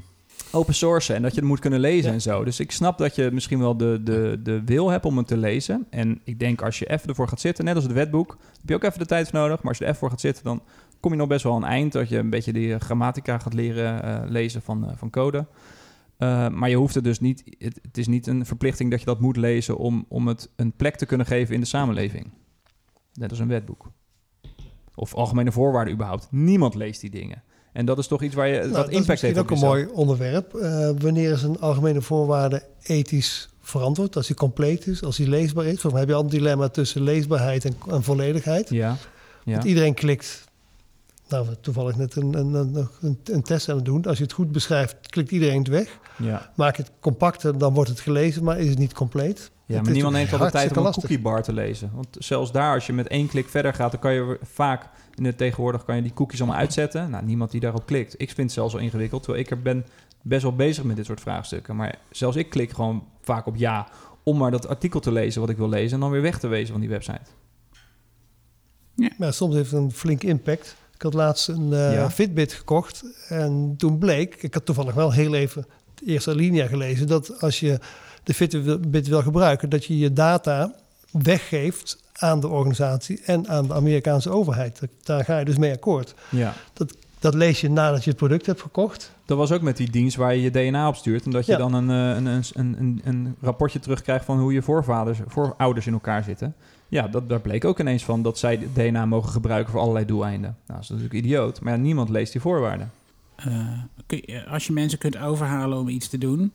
Open source en dat je het moet kunnen lezen en zo. Dus ik snap dat je misschien wel de, de, de wil hebt om het te lezen. En ik denk als je even ervoor gaat zitten, net als het wetboek, heb je ook even de tijd voor nodig. Maar als je er even voor gaat zitten, dan kom je nog best wel aan een eind. Dat je een beetje die eh, grammatica gaat leren eh, lezen van, eh, van code. Maar je hoeft het dus niet. Het, het is niet een verplichting dat je dat moet lezen om, om het een plek te kunnen geven in de samenleving. Net als een wetboek. Of algemene voorwaarden überhaupt. Niemand leest die dingen. En dat is toch iets waar je Nou, dat is impact heeft ook op een jezelf. mooi onderwerp. Wanneer is een algemene voorwaarde ethisch verantwoord? Als die compleet is, als die leesbaar is. Volgens mij heb je altijd een dilemma tussen leesbaarheid en, en volledigheid. Ja. ja. Want iedereen klikt. Nou, we toevallig net een, een, een, een, een test aan het doen. Als je het goed beschrijft, klikt iedereen het weg. Ja, Maak het compacter, dan wordt het gelezen, maar is het niet compleet. ja Het maar niemand neemt al de tijd om een lastig. cookiebar te lezen. Want zelfs daar, als je met één klik verder gaat, dan kan je vaak in het tegenwoordig kan je die cookies allemaal uitzetten. Nou, niemand die daarop klikt. Ik vind het zelfs wel ingewikkeld, terwijl ik er ben best wel bezig met dit soort vraagstukken. Maar zelfs ik klik gewoon vaak op ja om maar dat artikel te lezen wat ik wil lezen en dan weer weg te wezen van die website. Maar soms heeft het een flink impact. Ik had laatst een eh, Ja. Fitbit gekocht. En toen bleek, ik had toevallig wel heel even de eerste alinea gelezen, dat als je de Fitbit wil gebruiken, dat je je data weggeeft aan de organisatie en aan de Amerikaanse overheid. Daar ga je dus mee akkoord. Ja. Dat lees je nadat je het product hebt gekocht. Dat was ook met die dienst waar je je DNA op stuurt. En dat je Ja. dan een, eh, een, een, een, een, een rapportje terugkrijgt van hoe je voorvaders, voorouders in elkaar zitten. Ja, dat, daar bleek ook ineens van dat zij DNA mogen gebruiken voor allerlei doeleinden. Nou, dat is natuurlijk idioot. Maar ja, niemand leest die voorwaarden. Eh, als je mensen kunt overhalen om iets te doen.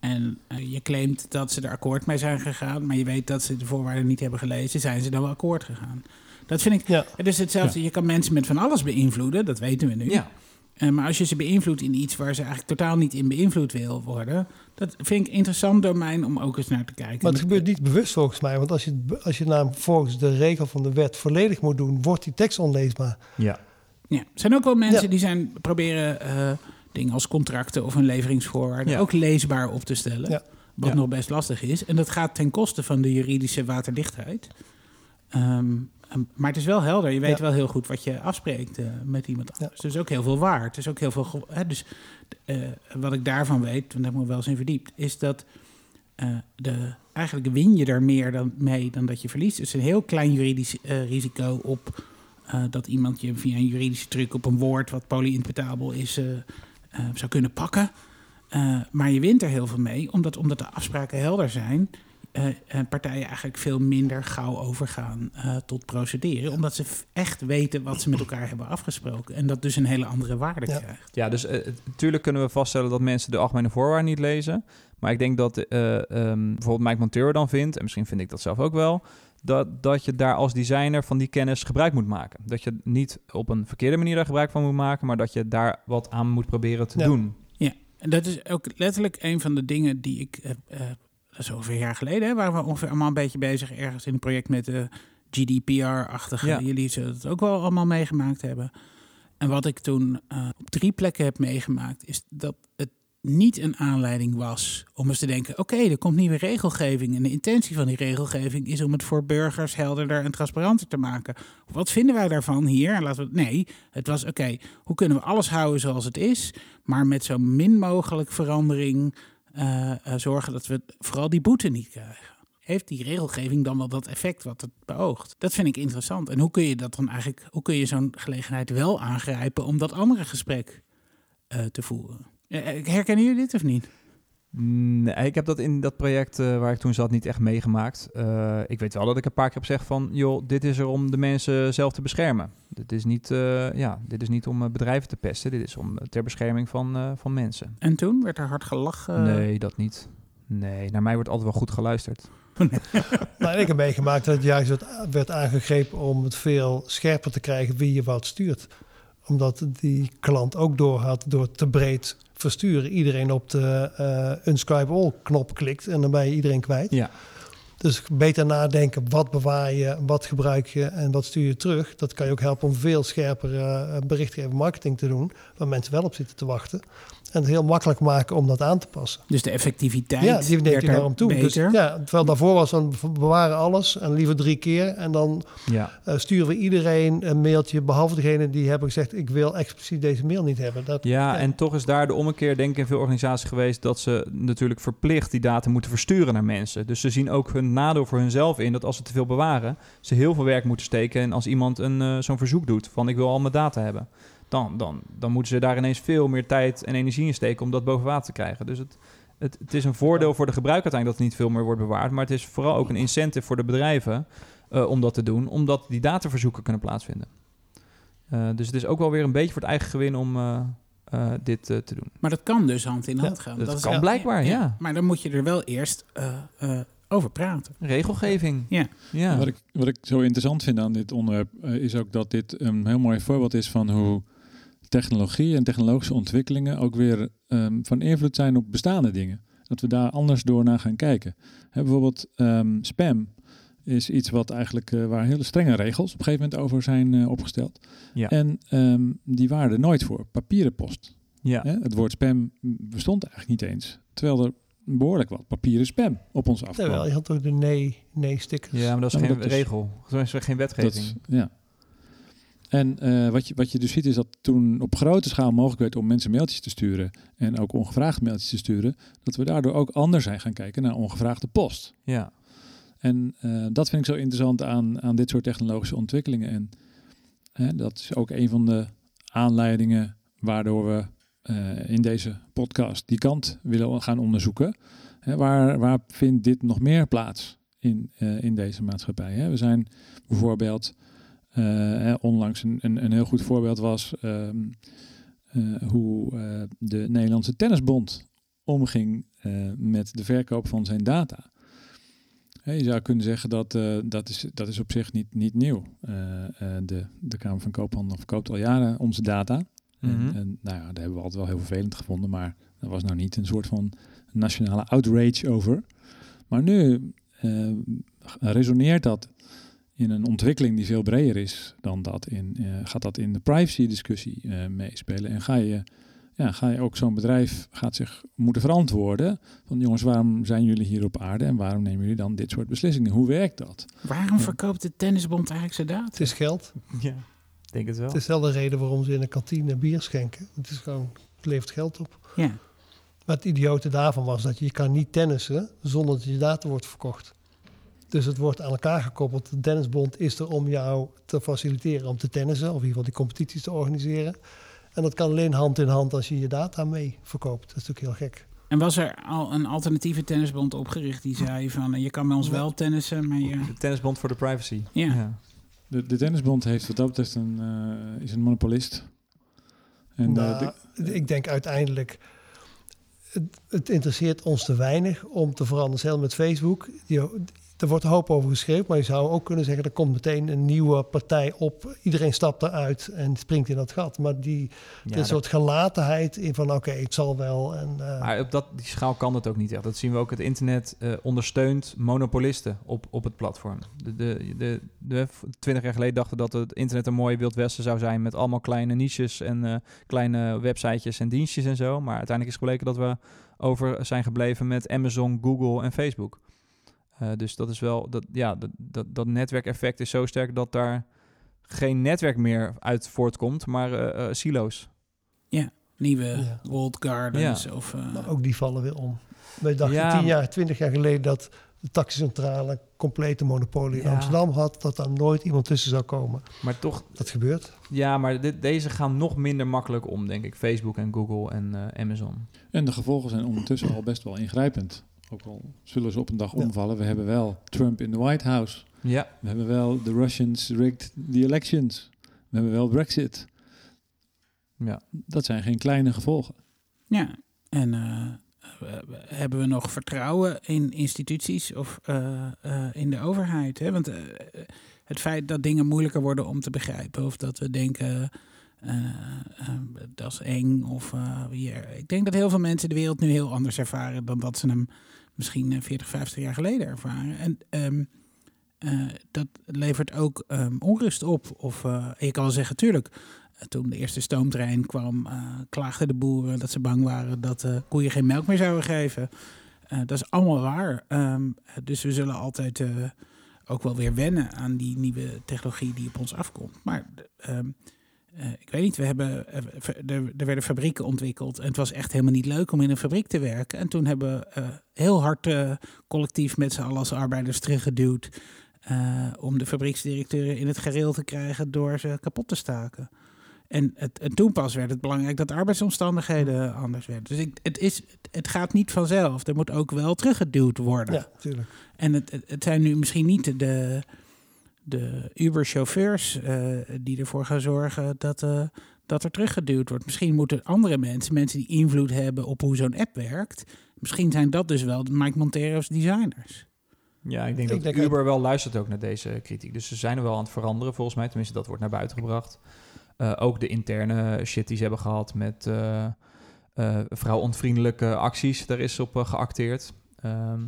en eh, je claimt dat ze er akkoord mee zijn gegaan. maar je weet dat ze de voorwaarden niet hebben gelezen. zijn ze dan wel akkoord gegaan? Dat vind ik. Ja. Het is hetzelfde. Je kan mensen met van alles beïnvloeden, dat weten we nu. Ja, Eh, maar als je ze beïnvloedt in iets waar ze eigenlijk totaal niet in beïnvloed wil worden. dat vind ik een interessant domein om ook eens naar te kijken. Maar het gebeurt niet bewust volgens mij. Want als je, als je namelijk volgens de regel van de wet volledig moet doen, wordt die tekst onleesbaar. ja. Ja, er zijn ook wel mensen Ja. die zijn proberen eh, dingen als contracten of een leveringsvoorwaarde Ja. ook leesbaar op te stellen. Ja. Wat Ja. nog best lastig is. En dat gaat ten koste van de juridische waterdichtheid. Ehm, maar het is wel helder. Je weet Ja. wel heel goed wat je afspreekt eh, met iemand anders. Dus het is ook heel veel waard. Het is ook heel veel. Hè, dus eh, wat ik daarvan weet, want daar heb ik me wel eens in verdiept, is dat eh, de, eigenlijk win je er meer dan, mee dan dat je verliest. Het is een heel klein juridisch risico op dat iemand je via een juridische truc op een woord wat polyinterpretabel is zou kunnen pakken. Maar je wint er heel veel mee, omdat, omdat de afspraken helder zijn. Eh, en partijen eigenlijk veel minder gauw overgaan eh, tot procederen. Omdat ze echt weten wat ze met elkaar hebben afgesproken. En dat dus een hele andere waarde Ja. krijgt. ja dus eh, natuurlijk kunnen we vaststellen dat mensen de algemene voorwaarden niet lezen. Maar ik denk dat eh, ehm, bijvoorbeeld Mike Montero dan vindt, en misschien vind ik dat zelf ook wel, dat, dat je daar als designer van die kennis gebruik moet maken. Dat je niet op een verkeerde manier daar gebruik van moet maken, maar dat je daar wat aan moet proberen te Ja. doen. En dat is ook letterlijk een van de dingen die ik. eh, eh, dat is ongeveer een jaar geleden. Hè, waren we ongeveer allemaal een beetje bezig ergens in een project met de GDPR-achtige. Ja. Jullie zullen het ook wel allemaal meegemaakt hebben. En wat ik toen eh, op drie plekken heb meegemaakt, is dat het niet een aanleiding was om eens te denken: oké, er komt nieuwe regelgeving. En de intentie van die regelgeving is om het voor burgers helderder en transparanter te maken. Wat vinden wij daarvan hier? En laten we, nee, het was oké, hoe kunnen we alles houden zoals het is, maar met zo min mogelijk verandering eh, eh, zorgen dat we vooral die boete niet krijgen. Heeft die regelgeving dan wel dat effect wat het beoogt? Dat vind ik interessant. En hoe kun je dat dan eigenlijk, hoe kun je zo'n gelegenheid wel aangrijpen om dat andere gesprek eh, te voeren? Herkennen jullie dit of niet? Nee, ik heb dat in dat project eh, waar ik toen zat niet echt meegemaakt. Eh, ik weet wel dat ik een paar keer heb gezegd van... joh, dit is er om de mensen zelf te beschermen. Dit is niet, eh, ja, dit is niet om bedrijven te pesten. Dit is om, ter bescherming van, eh, van mensen. En toen werd er hard gelachen. nee, dat niet. Nee, naar mij wordt altijd wel goed geluisterd. Nou, ik heb meegemaakt dat het juist werd, werd aangegrepen om het veel scherper te krijgen wie je wat stuurt. Omdat die klant ook doorhad door te breed versturen. Iedereen op de eh unscribe all knop klikt en dan ben je iedereen kwijt. Ja. Dus beter nadenken, wat bewaar je, wat gebruik je en wat stuur je terug. Dat kan je ook helpen om veel scherper eh, berichtgevende marketing te doen, waar mensen wel op zitten te wachten. En het heel makkelijk maken om dat aan te passen. Dus de effectiviteit Ja, die neemt er enorm toe. Dus, ja, terwijl daarvoor was dan we bewaren alles en liever drie keer. En dan Ja. eh, sturen we iedereen een mailtje, behalve degene die hebben gezegd: ik wil expliciet deze mail niet hebben. Dat, Ja, en toch is daar de ommekeer, denk ik, in veel organisaties geweest dat ze natuurlijk verplicht die data moeten versturen naar mensen. Dus ze zien ook hun nadeel voor hunzelf in dat als ze te veel bewaren, ze heel veel werk moeten steken. En als iemand een, eh, zo'n verzoek doet van ik wil al mijn data hebben, dan, dan, dan moeten ze daar ineens veel meer tijd en energie in steken om dat boven water te krijgen. Dus het, het, het is een voordeel voor de gebruiker uiteindelijk dat er niet veel meer wordt bewaard, maar het is vooral ook een incentive voor de bedrijven eh, om dat te doen, omdat die dataverzoeken kunnen plaatsvinden. Eh, dus het is ook wel weer een beetje voor het eigen gewin om eh, eh, dit eh, te doen. Maar dat kan dus hand in hand gaan. dat is kan wel- blijkbaar, ja. Maar dan moet je er wel eerst eh, eh, over praten. Regelgeving. Ja. ja. Wat, ik, wat ik zo interessant vind aan dit onderwerp is ook dat dit een heel mooi voorbeeld is van hoe technologie en technologische ontwikkelingen ook weer ehm, van invloed zijn op bestaande dingen. Dat we daar anders door naar gaan kijken. Hè, bijvoorbeeld ehm, spam is iets wat eigenlijk eh, waar hele strenge regels op een gegeven moment over zijn eh, opgesteld. Ja. En ehm, die waren er nooit voor. Papieren post. Ja. Hè, het woord spam bestond eigenlijk niet eens. Terwijl er behoorlijk wat papieren spam op ons afkwam. Terwijl je had ook de nee, nee stickers. ja, maar dat is Ja, maar geen dat is- regel. Dat is geen Dat wetgeving. is- ja. En eh, wat, je, wat je dus ziet is dat toen op grote schaal mogelijk werd om mensen mailtjes te sturen en ook ongevraagd mailtjes te sturen, dat we daardoor ook anders zijn gaan kijken naar ongevraagde post. Ja. En eh, dat vind ik zo interessant aan, aan dit soort technologische ontwikkelingen. En hè, dat is ook een van de aanleidingen waardoor we eh, in deze podcast die kant willen gaan onderzoeken. Hè, waar, waar vindt dit nog meer plaats in, in deze maatschappij? Hè? We zijn bijvoorbeeld, hè, onlangs een, een, een heel goed voorbeeld was ehm, eh, hoe eh, de Nederlandse Tennisbond omging eh, met de verkoop van zijn data. Je zou kunnen zeggen dat eh, dat, is, dat is op zich niet, niet nieuw. Eh, eh, de, de Kamer van Koophandel verkoopt al jaren onze data. Mhm. En, en nou ja, daar hebben we altijd wel heel vervelend gevonden, maar er was nou niet een soort van nationale outrage over. Maar nu eh, resoneert dat in een ontwikkeling die veel breder is dan dat. In, eh, gaat dat in de privacy-discussie eh, meespelen? En ga je, ja, ga je ook zo'n bedrijf gaat zich moeten verantwoorden van jongens, waarom zijn jullie hier op aarde en waarom nemen jullie dan dit soort beslissingen? Hoe werkt dat? Waarom verkoopt de tennisbond eigenlijk zijn data? Het is geld. ja. Denk het wel. Het is wel de reden waarom ze in een kantine bier schenken. Het is gewoon, het levert geld op. Ja. Maar het idiote daarvan was dat je, je kan niet tennissen zonder dat je data wordt verkocht. Dus het wordt aan elkaar gekoppeld. De tennisbond is er om jou te faciliteren om te tennissen, of in ieder geval die competities te organiseren. En dat kan alleen hand in hand als je je data mee verkoopt. Dat is natuurlijk heel gek. En was er al een alternatieve tennisbond opgericht die zei van eh, je kan bij ons wel tennissen, maar je... De tennisbond voor de privacy. Ja. De, de tennisbond heeft wat dat betreft een, eh, is een monopolist. En eh, Nou, de- ik denk uiteindelijk, het, het interesseert ons te weinig om te veranderen. Zelfs met Facebook, je, er wordt een hoop over geschreven, maar je zou ook kunnen zeggen, er komt meteen een nieuwe partij op. Iedereen stapt eruit en springt in dat gat. Maar die, Ja, dat- soort gelatenheid in van, oké, het zal wel. En, eh, Maar op dat, die schaal kan het ook niet echt. Dat zien we ook. Het internet eh, ondersteunt monopolisten op, op het platform. De, de, de, de, 20 jaar geleden dachten dat het internet een mooie Wild Westen zou zijn... met allemaal kleine niches en eh, kleine websitejes en dienstjes en zo. Maar uiteindelijk is gebleken dat we over zijn gebleven met Amazon, Google en Facebook. Eh, dus dat is wel... Dat, ja, dat, dat, dat netwerkeffect is zo sterk dat daar geen netwerk meer uit voortkomt... maar eh, eh, silo's. Nieuwe Ja. Old Gardens of... eh, maar ook die vallen weer om. Wij dachten Ja, tien jaar, twintig jaar geleden dat de taxicentrale complete monopolie in Ja. Amsterdam had. Dat daar nooit iemand tussen zou komen. Maar toch Dat gebeurt. Ja, maar dit, deze gaan nog minder makkelijk om, denk ik. Facebook en Google en eh, Amazon. En de gevolgen zijn ondertussen al best wel ingrijpend. Ook al zullen ze op een dag Ja. omvallen. We hebben wel Trump in de White House. Ja, We hebben wel de Russians rigged the elections. We hebben wel Brexit. ja. Dat zijn geen kleine gevolgen. Ja, en eh, hebben we nog vertrouwen in instituties of eh, eh, in de overheid? Hè? Want het feit dat dingen moeilijker worden om te begrijpen, of dat we denken. Eh, eh, dat is eng. Of, eh, hier. Ik denk dat heel veel mensen de wereld nu heel anders ervaren dan dat ze hem misschien eh, 40, 50 jaar geleden ervaren. En ehm, eh, dat levert ook ehm, onrust op. Of eh, je kan wel zeggen, tuurlijk, eh, toen de eerste stoomtrein kwam, eh, klaagden de boeren dat ze bang waren dat eh, koeien geen melk meer zouden geven. Eh, dat is allemaal waar. Ehm, dus we zullen altijd eh, ook wel weer wennen aan die nieuwe technologie die op ons afkomt. Maar ehm, eh, ik weet niet, we hebben, eh, er, er werden fabrieken ontwikkeld en het was echt helemaal niet leuk om in een fabriek te werken. En toen hebben we eh, heel hard eh, collectief met z'n allen als arbeiders teruggeduwd eh, om de fabrieksdirecteuren in het gereel te krijgen door ze kapot te staken. En, het, en toen pas werd het belangrijk dat de arbeidsomstandigheden anders werden. Dus ik, het, is, het gaat niet vanzelf. Er moet ook wel teruggeduwd worden. Ja, natuurlijk. En het, het zijn nu misschien niet de, de Uber-chauffeurs eh, die ervoor gaan zorgen dat, eh, dat er teruggeduwd wordt. Misschien moeten andere mensen, mensen die invloed hebben op hoe zo'n app werkt, misschien zijn dat dus wel de Mike Montero's designers. Ja, ik denk Ik dat denk Uber wel luistert ook naar deze kritiek. Dus ze zijn er wel aan het veranderen, volgens mij. Tenminste, dat wordt naar buiten gebracht. Eh, ook de interne shit die ze hebben gehad met eh eh, vrouwontvriendelijke acties. Daar is op geacteerd. Ehm,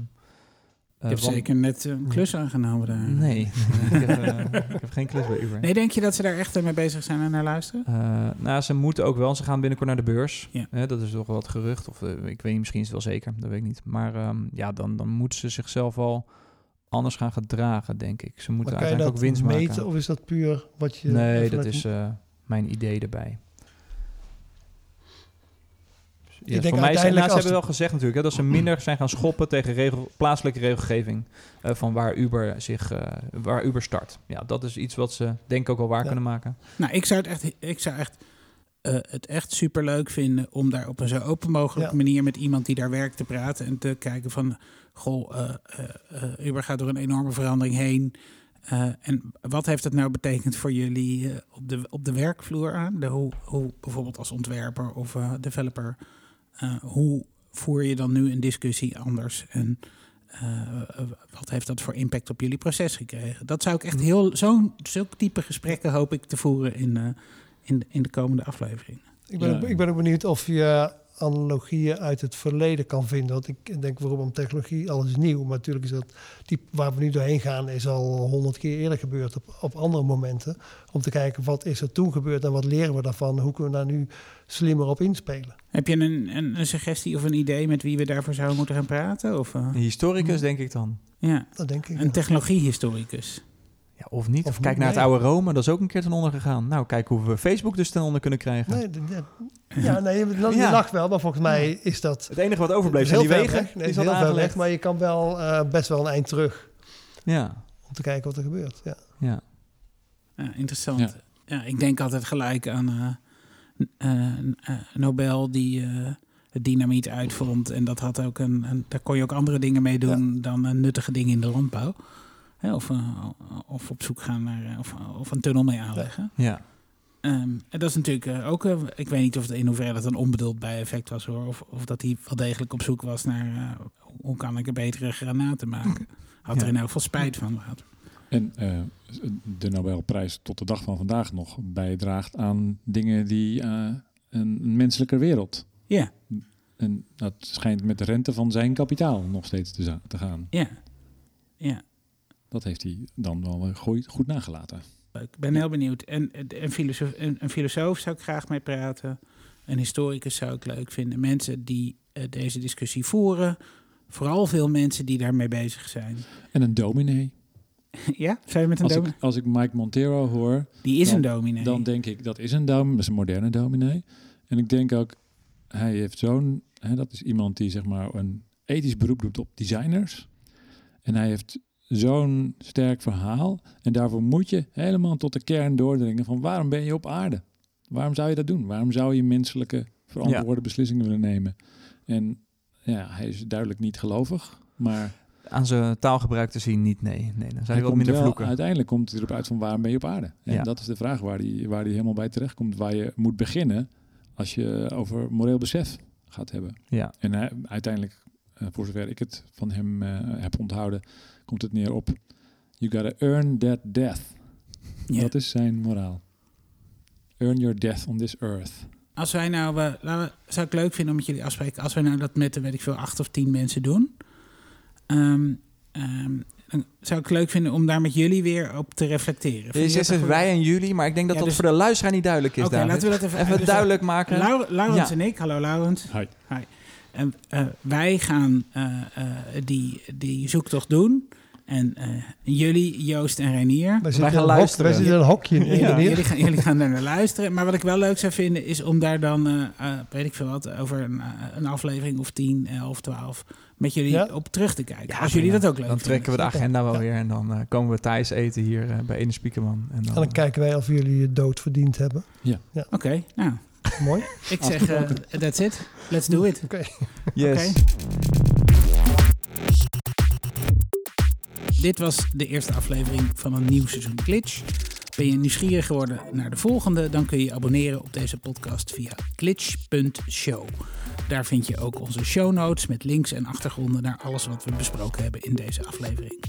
Je eh, hebt want- zeker net een klus aangenomen daar. Nee, ik, heb, eh, ik heb geen klus bij Uber. Nee, denk je dat ze daar echt mee bezig zijn en naar luisteren? Eh, nou, ze moeten ook wel. Ze gaan binnenkort naar de beurs. Ja. Hè, dat is toch wel het gerucht. Of eh, ik weet niet, misschien is het wel zeker. Dat weet ik niet. Maar ehm, ja, dan, dan moeten ze zichzelf wel anders gaan gedragen, denk ik. Ze moeten Maar kan je uiteindelijk dat ook winst meten maken. of is dat puur wat je... Nee, dat is eh, mijn idee erbij. Ja, denk voor mij zijn, uiteindelijk nou, ze hebben wel gezegd natuurlijk hè, dat ze minder zijn gaan schoppen tegen regel, plaatselijke regelgeving eh, van waar Uber zich, eh, waar Uber start. Ja, dat is iets wat ze denk ik ook wel waar Ja. Kunnen maken. Nou, ik zou het echt, ik zou echt eh, het echt super leuk vinden om daar op een zo open mogelijke Ja. manier met iemand die daar werkt te praten en te kijken van, goh, eh, eh, eh, Uber gaat door een enorme verandering heen. Eh, en wat heeft dat nou betekend voor jullie op, de, op de werkvloer aan? De, hoe, hoe bijvoorbeeld als ontwerper of eh, developer, hoe voer je dan nu een discussie anders? En eh, eh, wat heeft dat voor impact op jullie proces gekregen? Dat zou ik echt heel, zo'n zulke type gesprekken hoop ik te voeren in, eh, in, de- in de komende aflevering. Ik ben, Ja. ook, ik ben ook benieuwd of je analogieën uit het verleden kan vinden. Want ik denk waarom technologie, alles is nieuw. Maar natuurlijk is dat, die, waar we nu doorheen gaan, is al honderd keer eerder gebeurd op, op andere momenten. Om te kijken wat is er toen gebeurd en wat leren we daarvan? Hoe kunnen we daar nu slimmer op inspelen? Heb je een, een, een suggestie of een idee met wie we daarvoor zouden moeten gaan praten? Of, eh, Een historicus, denk ik dan. ja, Dat denk ik. een ja. technologiehistoricus. Ja, of niet. Of, Of kijk niet, naar het oude Rome, dat is ook een keer ten onder gegaan. Nou, kijk hoe we Facebook dus ten onder kunnen krijgen. Nee, ja, nee, je, je Ja. lacht wel, maar volgens mij is dat Het enige wat overbleef zijn die wegen. weg. Nee, is ze heel hadden ver weg, maar je kan wel eh, best wel een eind terug Ja, om te kijken wat er gebeurt. Ja. ja. Ja, interessant. Ja. Ja. ik denk altijd gelijk aan eh, eh, Nobel die eh, het dynamiet uitvond. En dat had ook een, een- daar kon je ook andere dingen mee doen dan een nuttige dingen in de landbouw. Hè, of, of op zoek gaan naar, of, of een tunnel mee aanleggen. ja. Ehm, en dat is natuurlijk eh, ook, eh, ik weet niet of het in hoeverre dat een onbedoeld bijeffect was hoor. Of, of dat hij wel degelijk op zoek was naar eh, hoe kan ik een betere granaten maken. Had er in elk geval spijt van gehad. En de Nobelprijs tot de dag van vandaag nog bijdraagt aan dingen die een menselijke wereld. Ja, En dat schijnt met de rente van zijn kapitaal nog steeds te, te gaan. ja, ja. Dat heeft hij dan wel goed, goed nagelaten. Ik ben heel benieuwd. En een filosoof, een, filosoof zou ik graag mee praten. Een historicus zou ik leuk vinden. Mensen die eh, deze discussie voeren. Vooral veel mensen die daarmee bezig zijn. En een dominee. ja, zijn we met een Als ik, dominee? als ik Mike Montero hoor, Die is dan- een dominee. dan denk ik dat is een dominee, dat is een moderne dominee. En ik denk ook, hij heeft zo'n, dat is iemand die zeg maar een ethisch beroep doet op designers. En hij heeft zo'n sterk verhaal. En daarvoor moet je helemaal tot de kern doordringen van waarom ben je op aarde? Waarom zou je dat doen? Waarom zou je menselijke verantwoorde beslissingen willen nemen? En ja, hij is duidelijk niet gelovig, maar Aan zijn taalgebruik te zien niet, nee. nee dan zou hij hij wat komt minder wel- vloeken. Uiteindelijk komt het erop uit van waarom ben je op aarde? En Ja. dat is de vraag waar hij waar die helemaal bij terechtkomt. Waar je moet beginnen als je over moreel besef gaat hebben. Ja. En hij- uiteindelijk, eh, voor zover ik het van hem eh, heb onthouden, komt het neer op You gotta earn that death. Dat is zijn moraal. Earn your death on this earth. Als wij nou, laten we, zou ik leuk vinden om met jullie afspreken, als wij nou dat met, weet ik veel, acht of tien mensen doen, ehm, ehm, dan zou ik het leuk vinden om daar met jullie weer op te reflecteren. Vind Je zegt wij en jullie, maar ik denk dat Ja, dat dus- voor de luisteraar niet duidelijk is. Oké, laten we dat even- even dus- duidelijk maken. Lau- Laurens Ja. en ik, hallo Laurens. Hi. En eh, wij gaan eh, eh, die, die zoektocht doen. En eh, jullie, Joost en Reinier. Wij zitten, gaan in een hok- luisteren. wij zitten in een hokje in Ja, Reinier. jullie, gaan, jullie gaan daar naar luisteren. Maar wat ik wel leuk zou vinden is om daar dan, eh, eh, weet ik veel wat, over een, een aflevering of 10, 11, 12 met jullie Ja. op terug te kijken. Ja, als jullie dat ook leuk Dan trekken we de vinden. agenda wel Ja. weer en dan komen we Thijs eten hier bij Ene Spiekerman. En dan, En dan kijken wij of jullie je dood verdiend hebben. Oké, nou, Mooi. ik zeg, that's it. Let's do it. Oké. Yes. Oké. Dit was de eerste aflevering van een nieuw seizoen Glitch. Ben je nieuwsgierig geworden naar de volgende? Dan kun je je abonneren op deze podcast via glitch.show. Daar vind je ook onze show notes met links en achtergronden naar alles wat we besproken hebben in deze aflevering.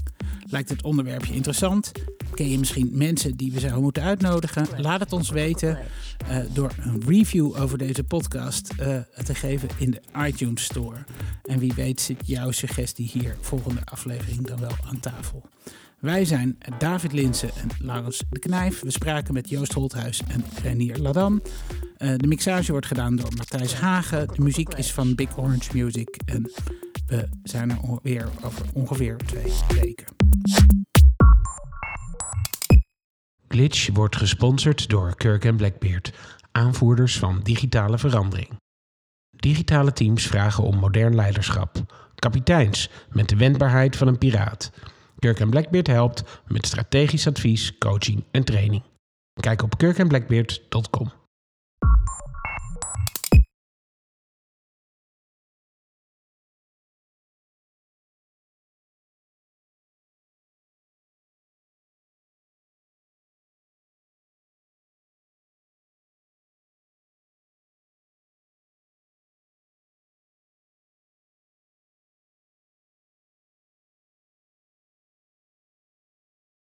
Lijkt het onderwerpje interessant? Ken je misschien mensen die we zouden moeten uitnodigen? Laat het ons weten eh, door een review over deze podcast eh, te geven in de iTunes Store. En wie weet zit jouw suggestie hier volgende aflevering dan wel aan tafel. Wij zijn David Linsen en Laurens de Knijf. We spraken met Joost Holthuis en Renier Ladam. Eh, de mixage wordt gedaan door Matthijs Hagen. De muziek is van Big Orange Music. En we zijn er weer over ongeveer twee weken. Glitch wordt gesponsord door Kirk en Blackbeard, aanvoerders van digitale verandering. Digitale teams vragen om modern leiderschap. Kapiteins met de wendbaarheid van een piraat. Kirk Blackbeard helpt met strategisch advies, coaching en training. Kijk op kirkandblackbeard.com.